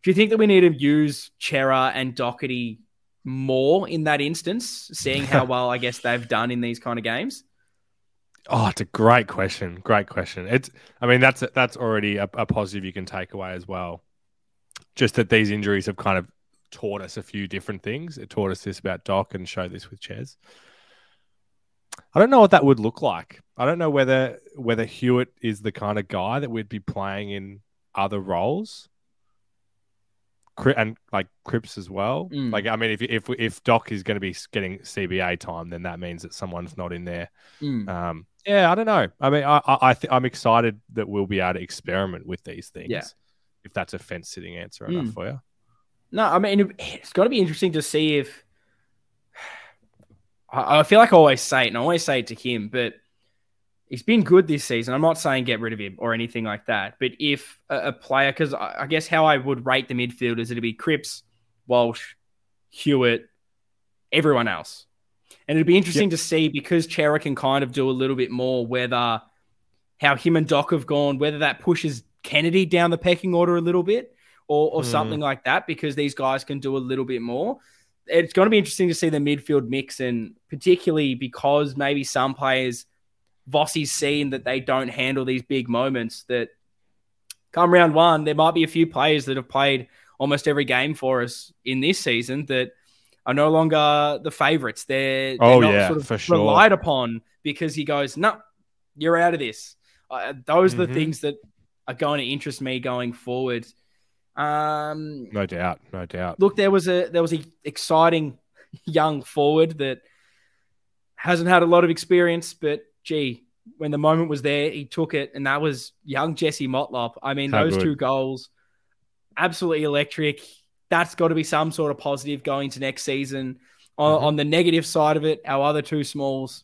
Speaker 3: Do you think that we need to use Cerra and Docherty more in that instance, seeing how well I guess they've done in these kind of games?
Speaker 4: Oh, it's a great question. Great question. It's, I mean, that's that's already a, a positive you can take away as well. Just that these injuries have kind of taught us a few different things. It taught us this about Doc and showed this with Ches. I don't know what that would look like. I don't know whether whether Hewett is the kind of guy that we'd be playing in other roles. And like Cripps as well.
Speaker 3: Mm.
Speaker 4: Like I mean, if if if Doc is going to be getting CBA time, then that means that someone's not in there.
Speaker 3: Mm.
Speaker 4: Um, yeah, I don't know. I mean, I I, th- I'm excited that we'll be able to experiment with these things.
Speaker 3: Yeah.
Speaker 4: If that's a fence sitting answer enough
Speaker 3: Mm.
Speaker 4: for you.
Speaker 3: No, I mean, it- it's got to be interesting to see if. [sighs] I I feel like I always say it, and I always say it to him, but he's been good this season. I'm not saying get rid of him or anything like that, but if a, a player, because I, I guess how I would rate the midfielders, it'd be Cripps, Walsh, Hewett, everyone else. And it'd be interesting to see because Cerra can kind of do a little bit more whether how him and Doc have gone, whether that pushes Kennedy down the pecking order a little bit or, or
Speaker 4: Mm.
Speaker 3: something like that, because these guys can do a little bit more. It's going to be interesting to see the midfield mix, and particularly because maybe some players, Vossi's seen that they don't handle these big moments. That come round one, there might be a few players that have played almost every game for us in this season that are no longer the favourites. They're,
Speaker 4: Oh,
Speaker 3: they're not
Speaker 4: yeah,
Speaker 3: sort of
Speaker 4: for sure.
Speaker 3: relied upon because he goes, no, you're out of this. Uh, those are
Speaker 4: Mhm.
Speaker 3: the things that are going to interest me going forward. Um,
Speaker 4: No doubt, no doubt.
Speaker 3: look, there was a there was a exciting [laughs] young forward that hasn't had a lot of experience, but gee, when the moment was there, he took it, and that was young Jesse Motlop. I mean,
Speaker 4: How
Speaker 3: those
Speaker 4: good.
Speaker 3: two goals, absolutely electric. That's got to be some sort of positive going to next season. On,
Speaker 4: Mhm.
Speaker 3: on the negative side of it, our other two smalls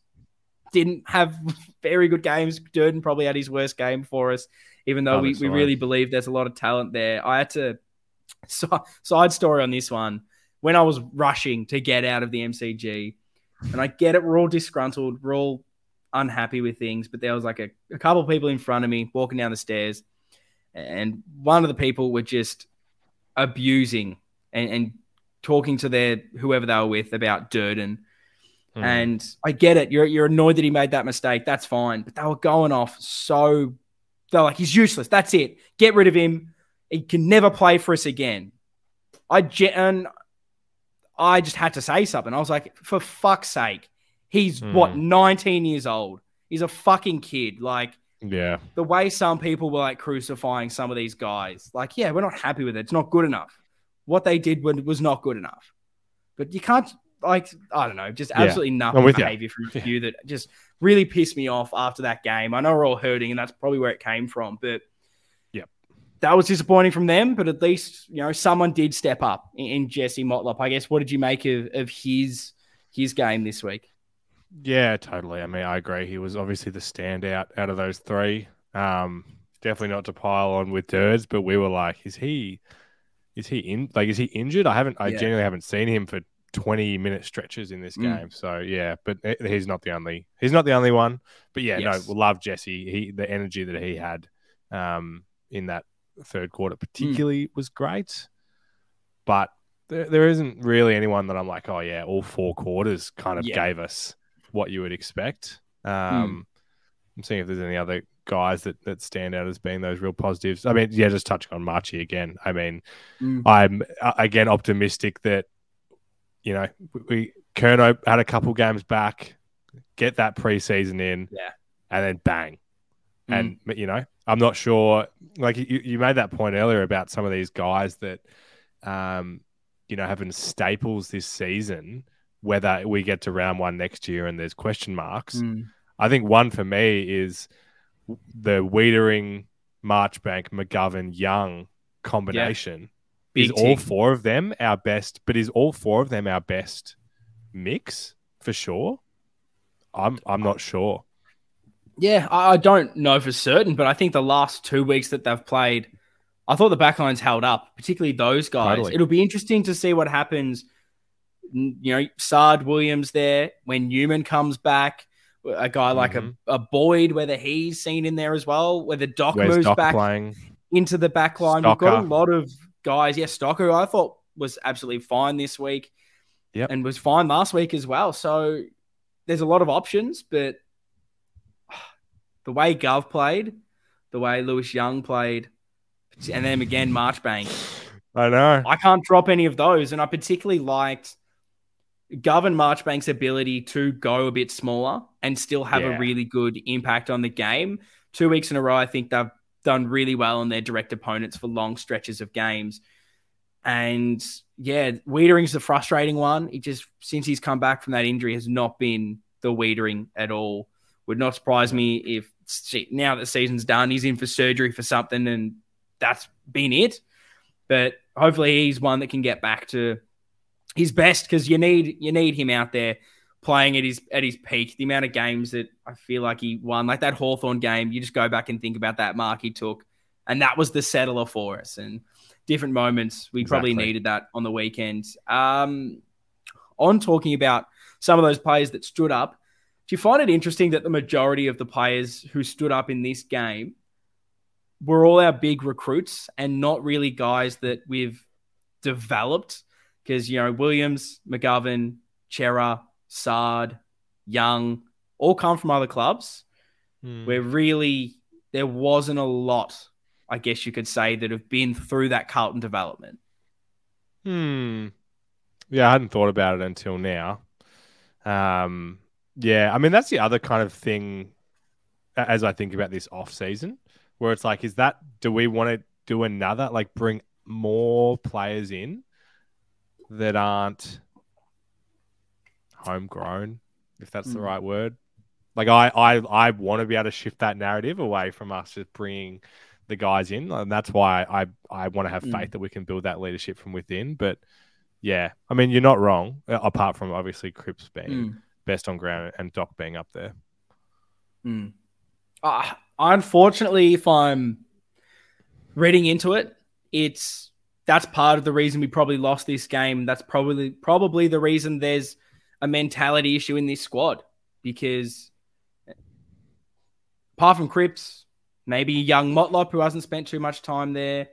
Speaker 3: didn't have [laughs] very good games. Durdin probably had his worst game for us, even though we, we really believe there's a lot of talent there. I had to [laughs] so, side story on this one. When I was rushing to get out of the MCG, and I get it, we're all disgruntled, we're all unhappy with things, but there was like a, a couple of people in front of me walking down the stairs, and one of the people were just abusing and, and talking to their whoever they were with about Durdin.
Speaker 4: Mm.
Speaker 3: And I get it. You're you're annoyed that he made that mistake. That's fine. But they were going off so they're like, he's useless. That's it. Get rid of him. He can never play for us again. I and I just had to say something. I was like, for fuck's sake, he's what
Speaker 4: Hmm.
Speaker 3: 19 years old. He's a fucking kid. Like
Speaker 4: yeah,
Speaker 3: the way some people were like crucifying some of these guys. Like, yeah, we're not happy with it. It's not good enough. What they did was not good enough. But you can't like I don't know, just
Speaker 4: Yeah.
Speaker 3: absolutely nothing
Speaker 4: I'm with
Speaker 3: behavior from a few that just really pissed me off after that game. I know we're all hurting, and that's probably where it came from. But
Speaker 4: yeah,
Speaker 3: that was disappointing from them. But at least you know someone did step up in, in Jesse Motlop. I guess. What did you make of, of his his game this week?
Speaker 4: Yeah, totally. I mean, I agree. He was obviously the standout out of those three. Um, definitely not to pile on with Durds, but we were like, is he, is he in? Like, is he injured? I haven't. I
Speaker 3: Yeah.
Speaker 4: genuinely haven't seen him for twenty minute stretches in this
Speaker 3: Mm.
Speaker 4: game. So yeah, but he's not the only. He's not the only one. But yeah,
Speaker 3: Yes.
Speaker 4: no, we love Jesse. He the energy that he had, um, in that third quarter
Speaker 3: Mm.
Speaker 4: particularly was great. But there, there isn't really anyone that I'm like, oh yeah, all four quarters kind of
Speaker 3: Yeah.
Speaker 4: gave us what you would expect.
Speaker 3: Hmm.
Speaker 4: Um, I'm seeing if there's any other guys that, that stand out as being those real positives. I mean, yeah, just touching on Marchi again. I mean,
Speaker 3: Mm.
Speaker 4: I'm uh, again optimistic that you know we Kerno had a couple games back, get that preseason in,
Speaker 3: Yeah.
Speaker 4: and then bang,
Speaker 3: Mm.
Speaker 4: and you know I'm not sure. Like you, you made that point earlier about some of these guys that, um, you know, having staples this season. Whether we get to round one next year and there's question marks,
Speaker 3: Mm.
Speaker 4: I think one for me is the Weitering, Marchbank, McGovern, Young combination.
Speaker 3: Big
Speaker 4: is all four of them our best? But is all four of them our best mix for sure? I'm I'm not sure.
Speaker 3: Yeah, I I don't know for certain, but I think the last two weeks that they've played, I thought the backlines held up, particularly those guys.
Speaker 4: Totally.
Speaker 3: It'll be interesting to see what happens. You know, Saad Williams there when Newman comes back, a guy like
Speaker 4: Mhm.
Speaker 3: a, a Boyd, whether he's seen in there as well, whether Doc
Speaker 4: Where's
Speaker 3: moves
Speaker 4: Doc
Speaker 3: back
Speaker 4: playing?
Speaker 3: into the back line. We've got a lot of guys. Yeah, Stocker, who I thought was absolutely fine this week.
Speaker 4: Yep.
Speaker 3: And was fine last week as well. So there's a lot of options, but [sighs] the way Gov played, the way Lewis Young played, and then again Marchbank, [sighs]
Speaker 4: I know.
Speaker 3: I can't drop any of those. And I particularly liked Gov and Marchbank's ability to go a bit smaller and still have
Speaker 4: Yeah.
Speaker 3: a really good impact on the game. Two weeks in a row, I think they've done really well on their direct opponents for long stretches of games. And yeah, Weitering's the frustrating one. He just since he's come back from that injury has not been the Weitering at all. Would not surprise me if now that the season's done, he's in for surgery for something and that's been it. But hopefully he's one that can get back to his best because you need you need him out there playing at his at his peak. The amount of games that I feel like he won, like that Hawthorn game, you just go back and think about that mark he took, and that was the settler for us. And different moments, we probably needed that on the weekend. Um, on talking about some of those players that stood up, do you find it interesting that the majority of the players who stood up in this game were all our big recruits and not really guys that we've developed? Because, you know, Williams, McGovern, Cerra, Saad, Young, all come from other clubs
Speaker 4: Hmm.
Speaker 3: where really there wasn't a lot, I guess you could say, that have been through that Carlton development.
Speaker 4: Hmm. Yeah, I hadn't thought about it until now. Um, yeah, I mean that's the other kind of thing as I think about this off season, where it's like, is that do we want to do another like bring more players in that aren't homegrown, if that's mm. the hmm. right word? Like I, I, I want to be able to shift that narrative away from us just bringing the guys in, and that's why I, I want to have mm. faith that we can build that leadership from within. But yeah, I mean, you're not wrong. Apart from obviously Cripps being mm. best on ground and Doc being up there.
Speaker 3: Mm. Uh, unfortunately, if I'm reading into it, it's that's part of the reason we probably lost this game. That's probably probably the reason there's a mentality issue in this squad because apart from Cripps, maybe young Motlop who hasn't spent too much time there.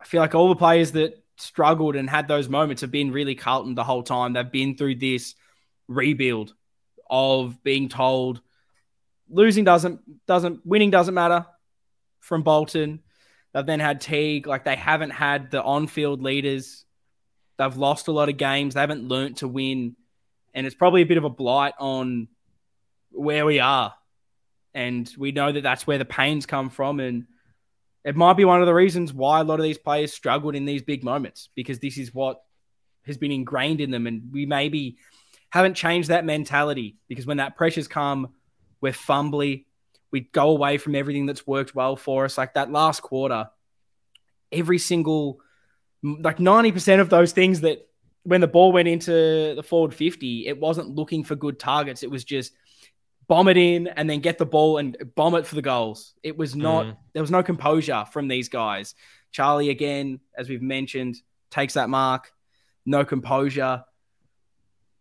Speaker 3: I feel like all the players that struggled and had those moments have been really Carlton the whole time. They've been through this rebuild of being told losing doesn't doesn't winning doesn't matter from Bolton. They've then had Teague. Like they haven't had the on-field leaders. They've lost a lot of games. They haven't learnt to win, and it's probably a bit of a blight on where we are. And we know that that's where the pains come from, and it might be one of the reasons why a lot of these players struggled in these big moments because this is what has been ingrained in them, and we maybe haven't changed that mentality because when that pressure's come we're fumbly. We go away from everything that's worked well for us. Like that last quarter, every single, like 90% of those things that when the ball went into the forward 50, it wasn't looking for good targets. It was just bomb it in and then get the ball and bomb it for the goals. It was not, mm. there was no composure from these guys. Charlie, again, as we've mentioned, takes that mark, no composure.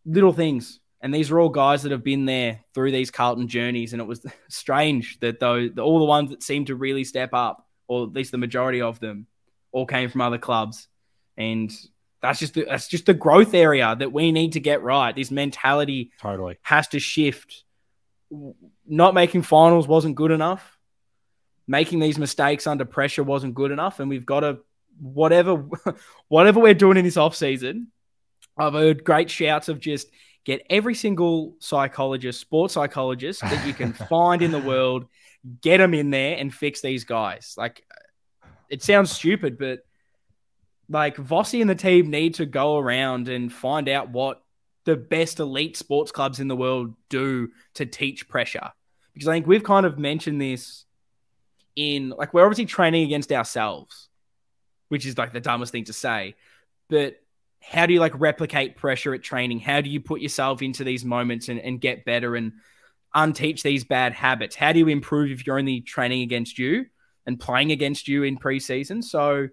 Speaker 3: Little things and these are all guys that have been there through these Carlton journeys. And it was [laughs] strange that though all the ones that seemed to really step up, or at least the majority of them, all came from other clubs. And that's just the, that's just the growth area that we need to get right. This mentality
Speaker 4: totally
Speaker 3: has to shift. Not making finals wasn't good enough. Making these mistakes under pressure wasn't good enough, and we've got to whatever [laughs] whatever we're doing in this off season. I've heard great shouts of just get every single psychologist, sports psychologist that you can [laughs] find in the world, get them in there and fix these guys. Like, it sounds stupid, but like Vossi and the team need to go around and find out what the best elite sports clubs in the world do to teach pressure. Because I think we've kind of mentioned this in like we're obviously training against ourselves, which is like the dumbest thing to say. But how do you like replicate pressure at training? How do you put yourself into these moments and, and get better and unteach these bad habits? How do you improve if you're only training against you and playing against you in preseason? So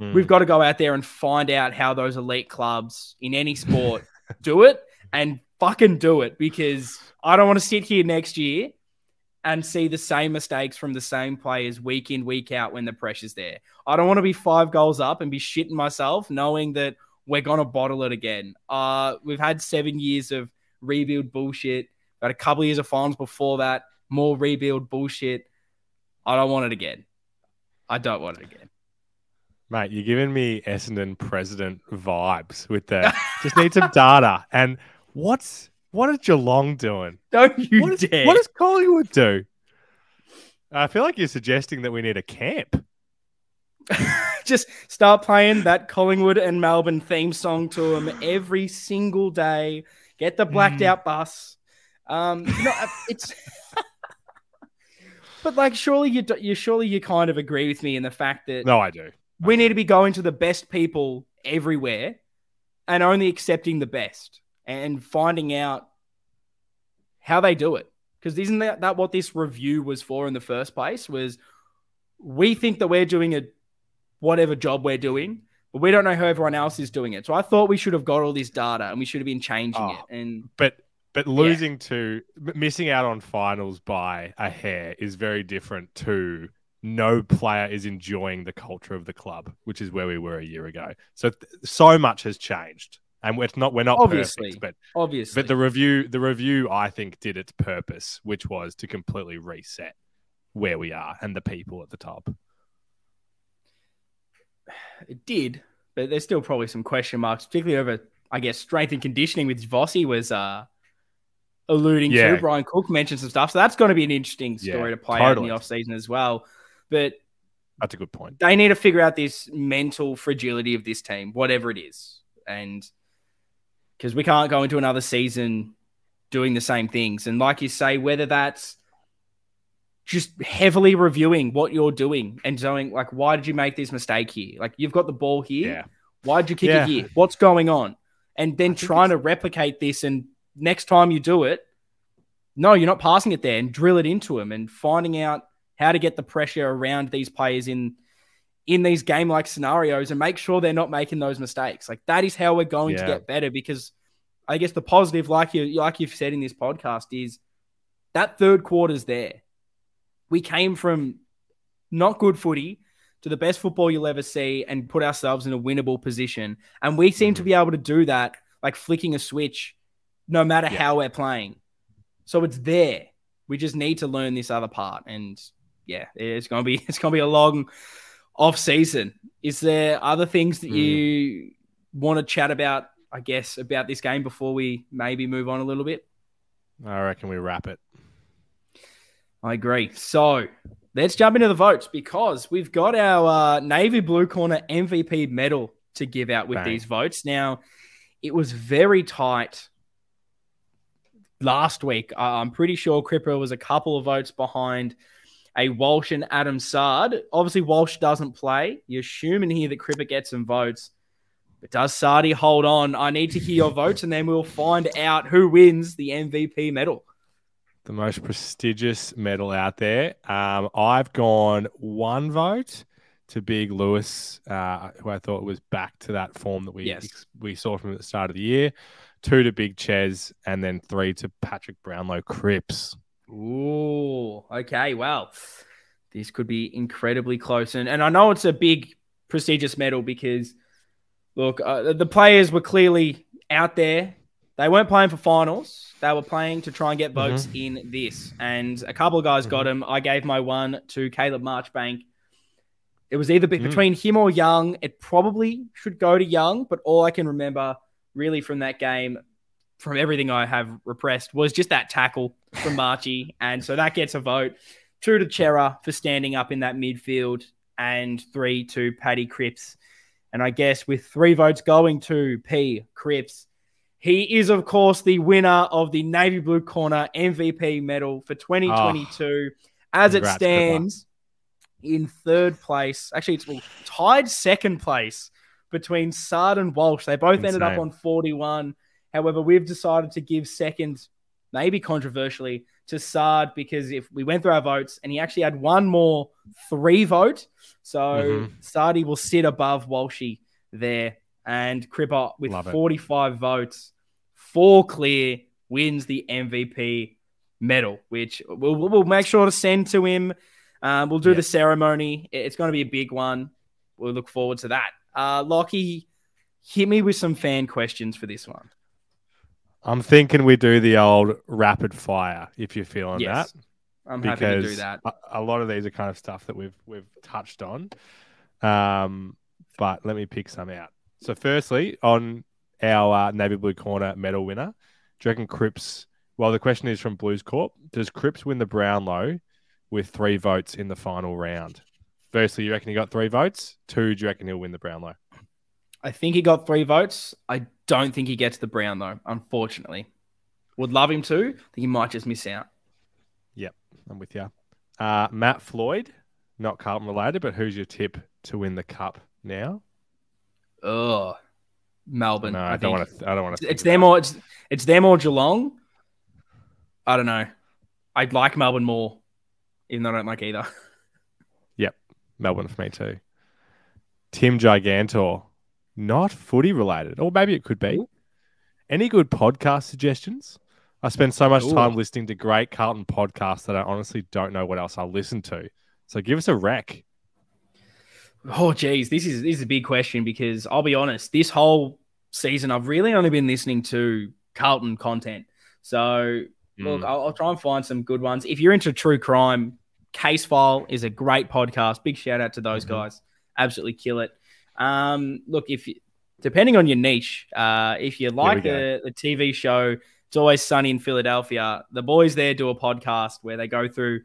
Speaker 3: mm. we've got to go out there and find out how those elite clubs in any sport [laughs] do it and fucking do it because I don't want to sit here next year and see the same mistakes from the same players week in, week out when the pressure's there. I don't want to be five goals up and be shitting myself knowing that we're gonna bottle it again. Uh, we've had seven years of rebuild bullshit. Got a couple of years of finals before that. More rebuild bullshit. I don't want it again. I don't want it again.
Speaker 4: Mate, you're giving me Essendon president vibes with that. [laughs] just need some data. And what's what is Geelong doing?
Speaker 3: Don't you
Speaker 4: what is,
Speaker 3: dare.
Speaker 4: What does Collingwood do? I feel like you're suggesting that we need a camp. [laughs]
Speaker 3: just start playing that Collingwood and Melbourne theme song to them every single day. Get the blacked mm. out bus. Um, no, uh, it's. [laughs] but like, surely you, you surely you kind of agree with me in the fact that
Speaker 4: no, I do.
Speaker 3: I we do. need to be going to the best people everywhere, and only accepting the best and finding out how they do it. Because isn't that, that what this review was for in the first place? Was we think that we're doing a whatever job we're doing, but we don't know how everyone else is doing it. So I thought we should have got all this data and we should have been changing oh, it. And
Speaker 4: but but losing yeah. to missing out on finals by a hair is very different to no player is enjoying the culture of the club, which is where we were a year ago. So so much has changed. And it's not we're not
Speaker 3: obviously,
Speaker 4: perfect, but
Speaker 3: obviously,
Speaker 4: but the review the review I think did its purpose, which was to completely reset where we are and the people at the top
Speaker 3: it did, but there's still probably some question marks, particularly over, I guess, strength and conditioning, which Vossi was uh, alluding
Speaker 4: Yeah.
Speaker 3: to. Brian Cook mentioned some stuff. So that's going to be an interesting
Speaker 4: Yeah,
Speaker 3: story to play out in
Speaker 4: totally.
Speaker 3: the offseason as well. But
Speaker 4: That's a good point.
Speaker 3: they need to figure out this mental fragility of this team, whatever it is. And because we can't go into another season doing the same things. And like you say, whether that's just heavily reviewing what you're doing and going like, why did you make this mistake here? Like you've got the ball here.
Speaker 4: Yeah.
Speaker 3: Why'd you kick
Speaker 4: Yeah.
Speaker 3: it here? What's going on? And then trying to replicate this and next time you do it, no, you're not passing it there and drill it into them and finding out how to get the pressure around these players in in these game like scenarios and make sure they're not making those mistakes. Like that is how we're going to get better because I guess the positive, like you like you've said in this podcast, is that third quarter's there. We came from not good footy to the best football you'll ever see and put ourselves in a winnable position. And we seem to mhm. be able to do that, like flicking a switch, no matter
Speaker 4: Yeah.
Speaker 3: how we're playing. So it's there. We just need to learn this other part. And yeah, it's gonna be [laughs] it's gonna be a long off season. Is there other things that you mm. want to chat about? I guess about this game before we maybe move on a little bit.
Speaker 4: I reckon we wrap it.
Speaker 3: I agree. So let's jump into the votes because we've got our uh, Navy Blue Corner MVP medal to give out with
Speaker 4: Bang.
Speaker 3: these votes. Now, it was very tight last week. Uh, I'm pretty sure Cripper was a couple of votes behind a Walsh and Adam Saad. Obviously, Walsh doesn't play. You're assuming here that Cripper gets some votes. But does Sardi hold on? I need to hear your votes, and then we'll find out who wins the MVP medal.
Speaker 4: The most prestigious medal out there. Um, I've gone one vote to Big Lewis, uh, who I thought was back to that form that we
Speaker 3: Yes.
Speaker 4: we saw from the start of the year. Two to Big Ches, and then three to Patrick Brownlow Cripps.
Speaker 3: Ooh, okay. Well, this could be incredibly close. And, and I know it's a big, prestigious medal because, look, uh, the players were clearly out there. They weren't playing for finals. They were playing to try and get votes in this. And a couple of guys got them. I gave my one to Caleb Marchbank. It was either
Speaker 4: Mm.
Speaker 3: between him or Young. It probably should go to Young, but all I can remember really from that game, from everything I have repressed, was just that tackle from [laughs] Marchie. And so that gets a vote. Two to Cerra for standing up in that midfield, and three to Paddy Cripps. And I guess with three votes going to P. Cripps, he is, of course, the winner of the Navy Blue Corner MVP medal for 2022. As it
Speaker 4: congrats, Cripper.
Speaker 3: stands in third place, actually, it's well, tied second place between Saad and Walsh. They both ended up on 41. However, we've decided to give second, maybe controversially, to Saad because if we went through our votes and he actually had one more three vote, so
Speaker 4: Mhm.
Speaker 3: Sardi will sit above Walshy there, and Cripper with
Speaker 4: Love it.
Speaker 3: 45 votes, four clear, wins the MVP medal, which we'll, we'll make sure to send to him. Um, we'll do
Speaker 4: Yeah.
Speaker 3: the ceremony. It's going to be a big one. We'll look forward to that. Uh, Lockie, hit me with some fan questions for this one.
Speaker 4: I'm thinking we do the old rapid fire if you're feeling
Speaker 3: yes,
Speaker 4: that.
Speaker 3: I'm happy to do that.
Speaker 4: A, a lot of these are kind of stuff that we've we've touched on. Um, but let me pick some out. So, firstly, on our uh, navy blue corner medal winner, do you reckon Cripps? Well, the question is from Blues Corp. Does Cripps win the Brownlow with three votes in the final round? Firstly, you reckon he got three votes? Two, do you reckon he'll win the Brownlow?
Speaker 3: I think he got three votes. I don't think he gets the Brown though. Unfortunately, would love him to. I think he might just miss out.
Speaker 4: Yep, I'm with you. Uh, Matt Floyd, not Carlton related, but who's your tip to win the cup now?
Speaker 3: Oh, Melbourne.
Speaker 4: no,
Speaker 3: I,
Speaker 4: I, don't want to. I don't want to.
Speaker 3: It's them or it's it's them or Geelong. I don't know. I'd like Melbourne more, even though I don't like either. [laughs]
Speaker 4: Yep, Melbourne for me too. Tim Gigantor, not footy related, or maybe it could be.
Speaker 3: Ooh.
Speaker 4: Any good podcast suggestions? I spend so much
Speaker 3: Ooh.
Speaker 4: time listening to great Carlton podcasts that I honestly don't know what else I'll listen to. So give us a rec.
Speaker 3: Oh, geez, this is this is a big question because I'll be honest. This whole season, I've really only been listening to Carlton content. So look,
Speaker 4: Mm.
Speaker 3: I'll, I'll try and find some good ones. If you're into true crime, Case File is a great podcast. Big shout out to those
Speaker 4: Mhm.
Speaker 3: guys. Absolutely kill it. Um, look, if depending on your niche, uh, if you like the, the TV show, it's always sunny in Philadelphia. The boys there do a podcast where they go through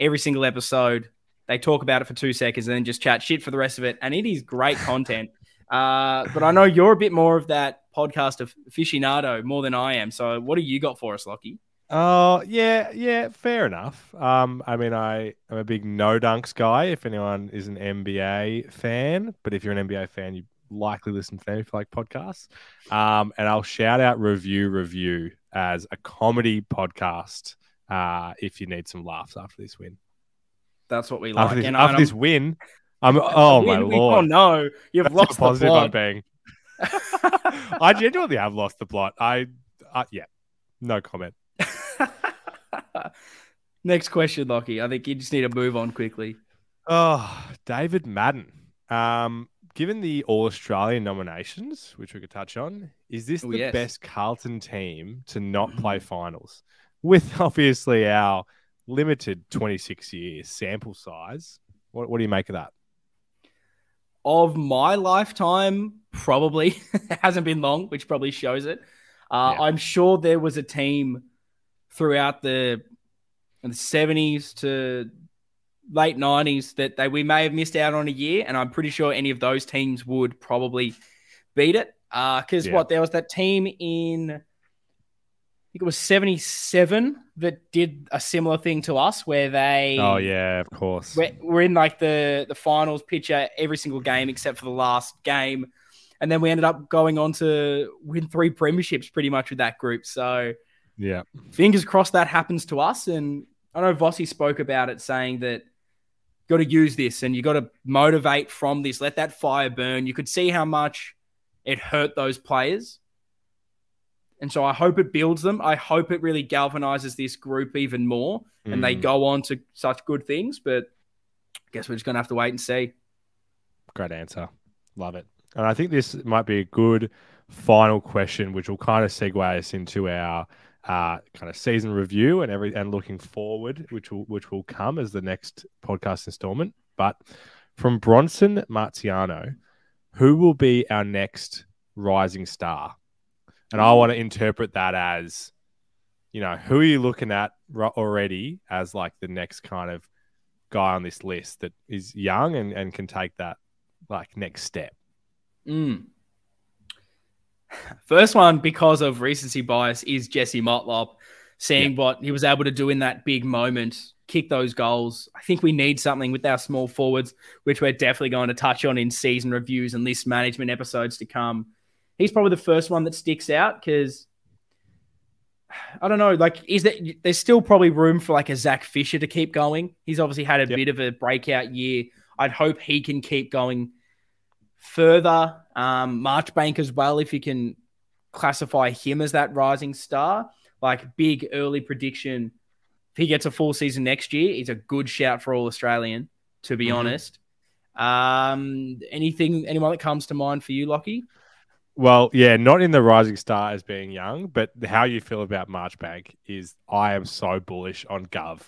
Speaker 3: every single episode. They talk about it for two seconds and then just chat shit for the rest of it, and it is great content. Uh, but I know you're a bit more of that podcast of aficionado more than I am. So, what do you got for us, Lockie?
Speaker 4: Oh yeah, yeah, fair enough. Um, I mean, I am a big no dunks guy. If anyone is an NBA fan, but if you're an NBA fan, you likely listen to them if you like podcasts. Um, and I'll shout out Review Review as a comedy podcast. Uh, if you need some laughs after this win,
Speaker 3: That's what we like.
Speaker 4: after this,
Speaker 3: And
Speaker 4: after
Speaker 3: I'm-
Speaker 4: this win, I'm oh my
Speaker 3: we- we-
Speaker 4: lord,
Speaker 3: Oh no, you've
Speaker 4: That's
Speaker 3: lost
Speaker 4: positive
Speaker 3: the
Speaker 4: I'm
Speaker 3: plot.
Speaker 4: being. [laughs] I genuinely have lost the plot. I, I yeah, no comment. [laughs]
Speaker 3: Next question, Lockie. I think you just need to move on quickly.
Speaker 4: Oh, David Madden. Um, given the All Australian nominations, which we could touch on, is this
Speaker 3: Oh,
Speaker 4: the
Speaker 3: yes.
Speaker 4: best Carlton team to not play [clears throat] finals? With obviously our limited 26 year sample size. What, what do you make of that?
Speaker 3: Of my lifetime, probably [laughs] it hasn't been long, which probably shows it. Uh,
Speaker 4: Yeah.
Speaker 3: I'm sure there was a team throughout the, the 70s to late 90s that they we may have missed out on a year, and I'm pretty sure any of those teams would probably beat it. Because
Speaker 4: Yeah.
Speaker 3: what there was that team in, think it was 77 that did a similar thing to us, where they
Speaker 4: Oh, yeah, of course.
Speaker 3: we're, we're in like the the finals picture every single game except for the last game. And then we ended up going on to win three premierships pretty much with that group. So
Speaker 4: Yeah.
Speaker 3: fingers crossed that happens to us. And i know vossi spoke about it saying that you got to use this and you got to motivate from this. Let that fire burn. You could see how much it hurt those players and so i hope it builds them i hope it really galvanizes this group even more and they
Speaker 4: Mm,
Speaker 3: go on to such good things. But I guess we're just going to have to wait and see.
Speaker 4: Great answer. Love it. And I think this might be a good final question, which will kind of segue us into our uh, kind of season review and every and looking forward, which will which will come as the next podcast installment. But from Bronson Marciano, who will be our next rising star? And I want to interpret that as, you know, who are you looking at already as like the next kind of guy on this list that is young and, and can take that like next step.
Speaker 3: Mm. [sighs] First one, because of recency bias, is Jesse Motlop. Seeing what he was able to do in that big moment, kick those goals. I think we need something with our small forwards, which we're definitely going to touch on in season reviews and list management episodes to come. He's probably the first one that sticks out because I don't know. Like, is that there's still probably room for like a Zac Fisher to keep going? He's obviously had a
Speaker 4: Yep.
Speaker 3: bit of a breakout year. I'd hope he can keep going further. Um, Marchbank as well, if you can classify him as that rising star, like big early prediction. If he gets a full season next year, he's a good shout for all Australian. To be
Speaker 4: Mhm.
Speaker 3: honest, um, anything anyone that comes to mind for you, Lockie?
Speaker 4: Well, yeah, not in the rising star as being young, but how you feel about Marchbank is I am so bullish on Gov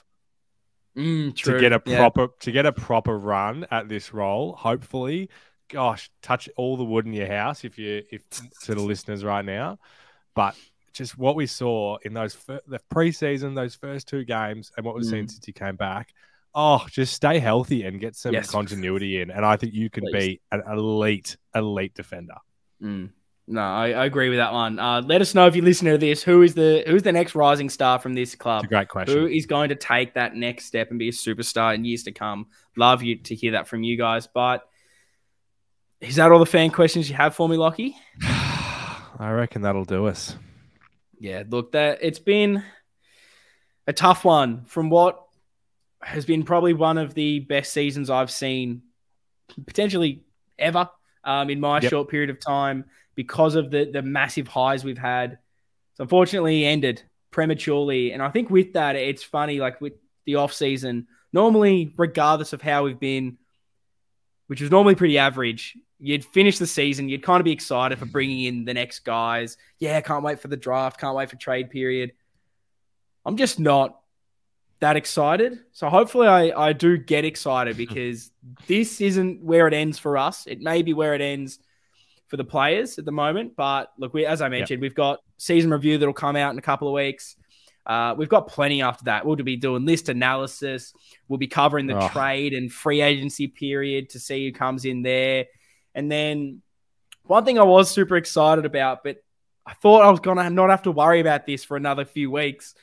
Speaker 3: Mm,
Speaker 4: to get a proper to get a proper run at this role. Hopefully, gosh, touch all the wood in your house if you if to the listeners right now. But just what we saw in those fir- the preseason, those first two games, and what we've seen
Speaker 3: Mm.
Speaker 4: since he came back. Oh, just stay healthy and get some
Speaker 3: Yes.
Speaker 4: continuity in, and I think you can
Speaker 3: Please.
Speaker 4: be an elite, elite defender.
Speaker 3: Mm. No, I, I agree with that one. Uh, let us know if you listen to this. Who is the who's the next rising star from this club?
Speaker 4: It's a great question.
Speaker 3: Who is going to take that next step and be a superstar in years to come? Love you to hear that from you guys. But is that all the fan questions you have for me, Lockie? [sighs]
Speaker 4: I reckon that'll do us.
Speaker 3: Yeah, look, that it's been a tough one from what has been probably one of the best seasons I've seen potentially ever um, in my
Speaker 4: Yep.
Speaker 3: short period of time because of the the massive highs we've had. So unfortunately he ended prematurely. And I think with that, it's funny, like with the off season, normally, regardless of how we've been, which was normally pretty average, you'd finish the season, you'd kind of be excited for bringing in the next guys. Yeah, can't wait for the draft, can't wait for trade period. I'm just not that excited. So hopefully I, I do get excited [laughs] because this isn't where it ends for us. It may be where it ends for the players at the moment. But look, we as I mentioned, yep. we've got season review that'll come out in a couple of weeks. Uh, we've got plenty after that. We'll be doing list analysis. We'll be covering the oh. trade and free agency period to see who comes in there. And then one thing I was super excited about, but I thought I was going to not have to worry about this for another few weeks,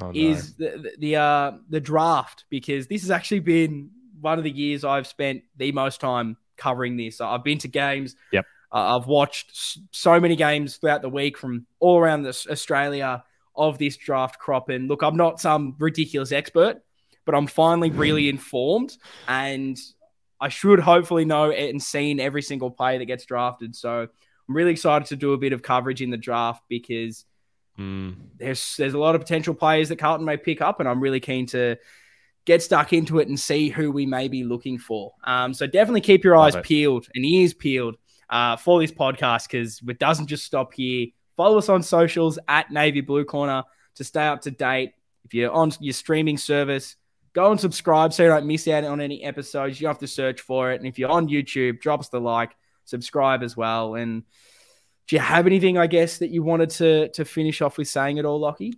Speaker 3: oh, no. is the the, the, uh, the draft because this has actually been one of the years I've spent the most time covering this. I've been to games.
Speaker 4: Yep.
Speaker 3: Uh, I've watched so many games throughout the week from all around this, Australia of this draft crop. And look, I'm not some ridiculous expert, but I'm finally really informed. And I should hopefully know and seen every single player that gets drafted. So I'm really excited to do a bit of coverage in the draft because
Speaker 4: mm.
Speaker 3: there's there's a lot of potential players that Carlton may pick up, and I'm really keen to get stuck into it and see who we may be looking for. Um, so definitely keep your eyes peeled and ears peeled uh, for this podcast because it doesn't just stop here. Follow us on socials at Navy Blue Corner to stay up to date. If you're on your streaming service, go and subscribe so you don't miss out on any episodes. You have to search for it. And if you're on YouTube, drop us the like, subscribe as well. And do you have anything, I guess, that you wanted to to finish off with saying at all, Lockie?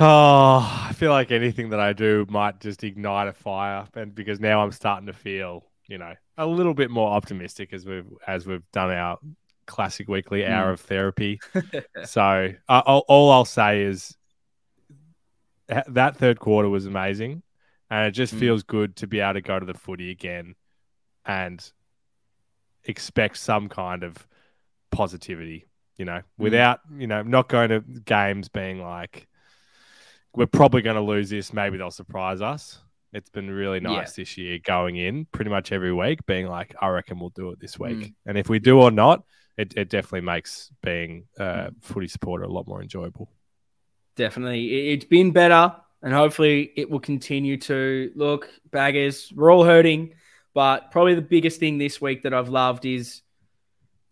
Speaker 4: Oh, I feel like anything that I do might just ignite a fire, and because now I'm starting to feel, you know, a little bit more optimistic as we've as we've done our classic weekly hour mm. of therapy. [laughs] so uh, all, all I'll say is that third quarter was amazing, and it just mm. feels good to be able to go to the footy again and expect some kind of positivity. You know, mm. without you know not going to games being like we're probably going to lose this. Maybe they'll surprise us. It's been really nice yeah. this year going in pretty much every week, being like, I reckon we'll do it this week. Mm. And if we do or not, it, it definitely makes being a footy supporter a lot more enjoyable.
Speaker 3: Definitely. It's been better and hopefully it will continue to. Look, baggers, we're all hurting, but probably the biggest thing this week that I've loved is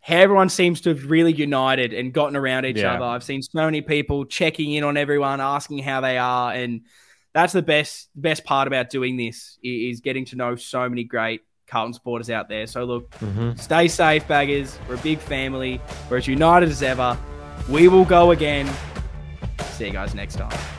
Speaker 3: everyone seems to have really united and gotten around each yeah. other. I've seen so many people checking in on everyone, asking how they are, and that's the best best part about doing this is getting to know so many great Carlton supporters out there. So look,
Speaker 4: mm-hmm.
Speaker 3: stay safe, baggers. We're a big family. We're as united as ever. We will go again. See you guys next time.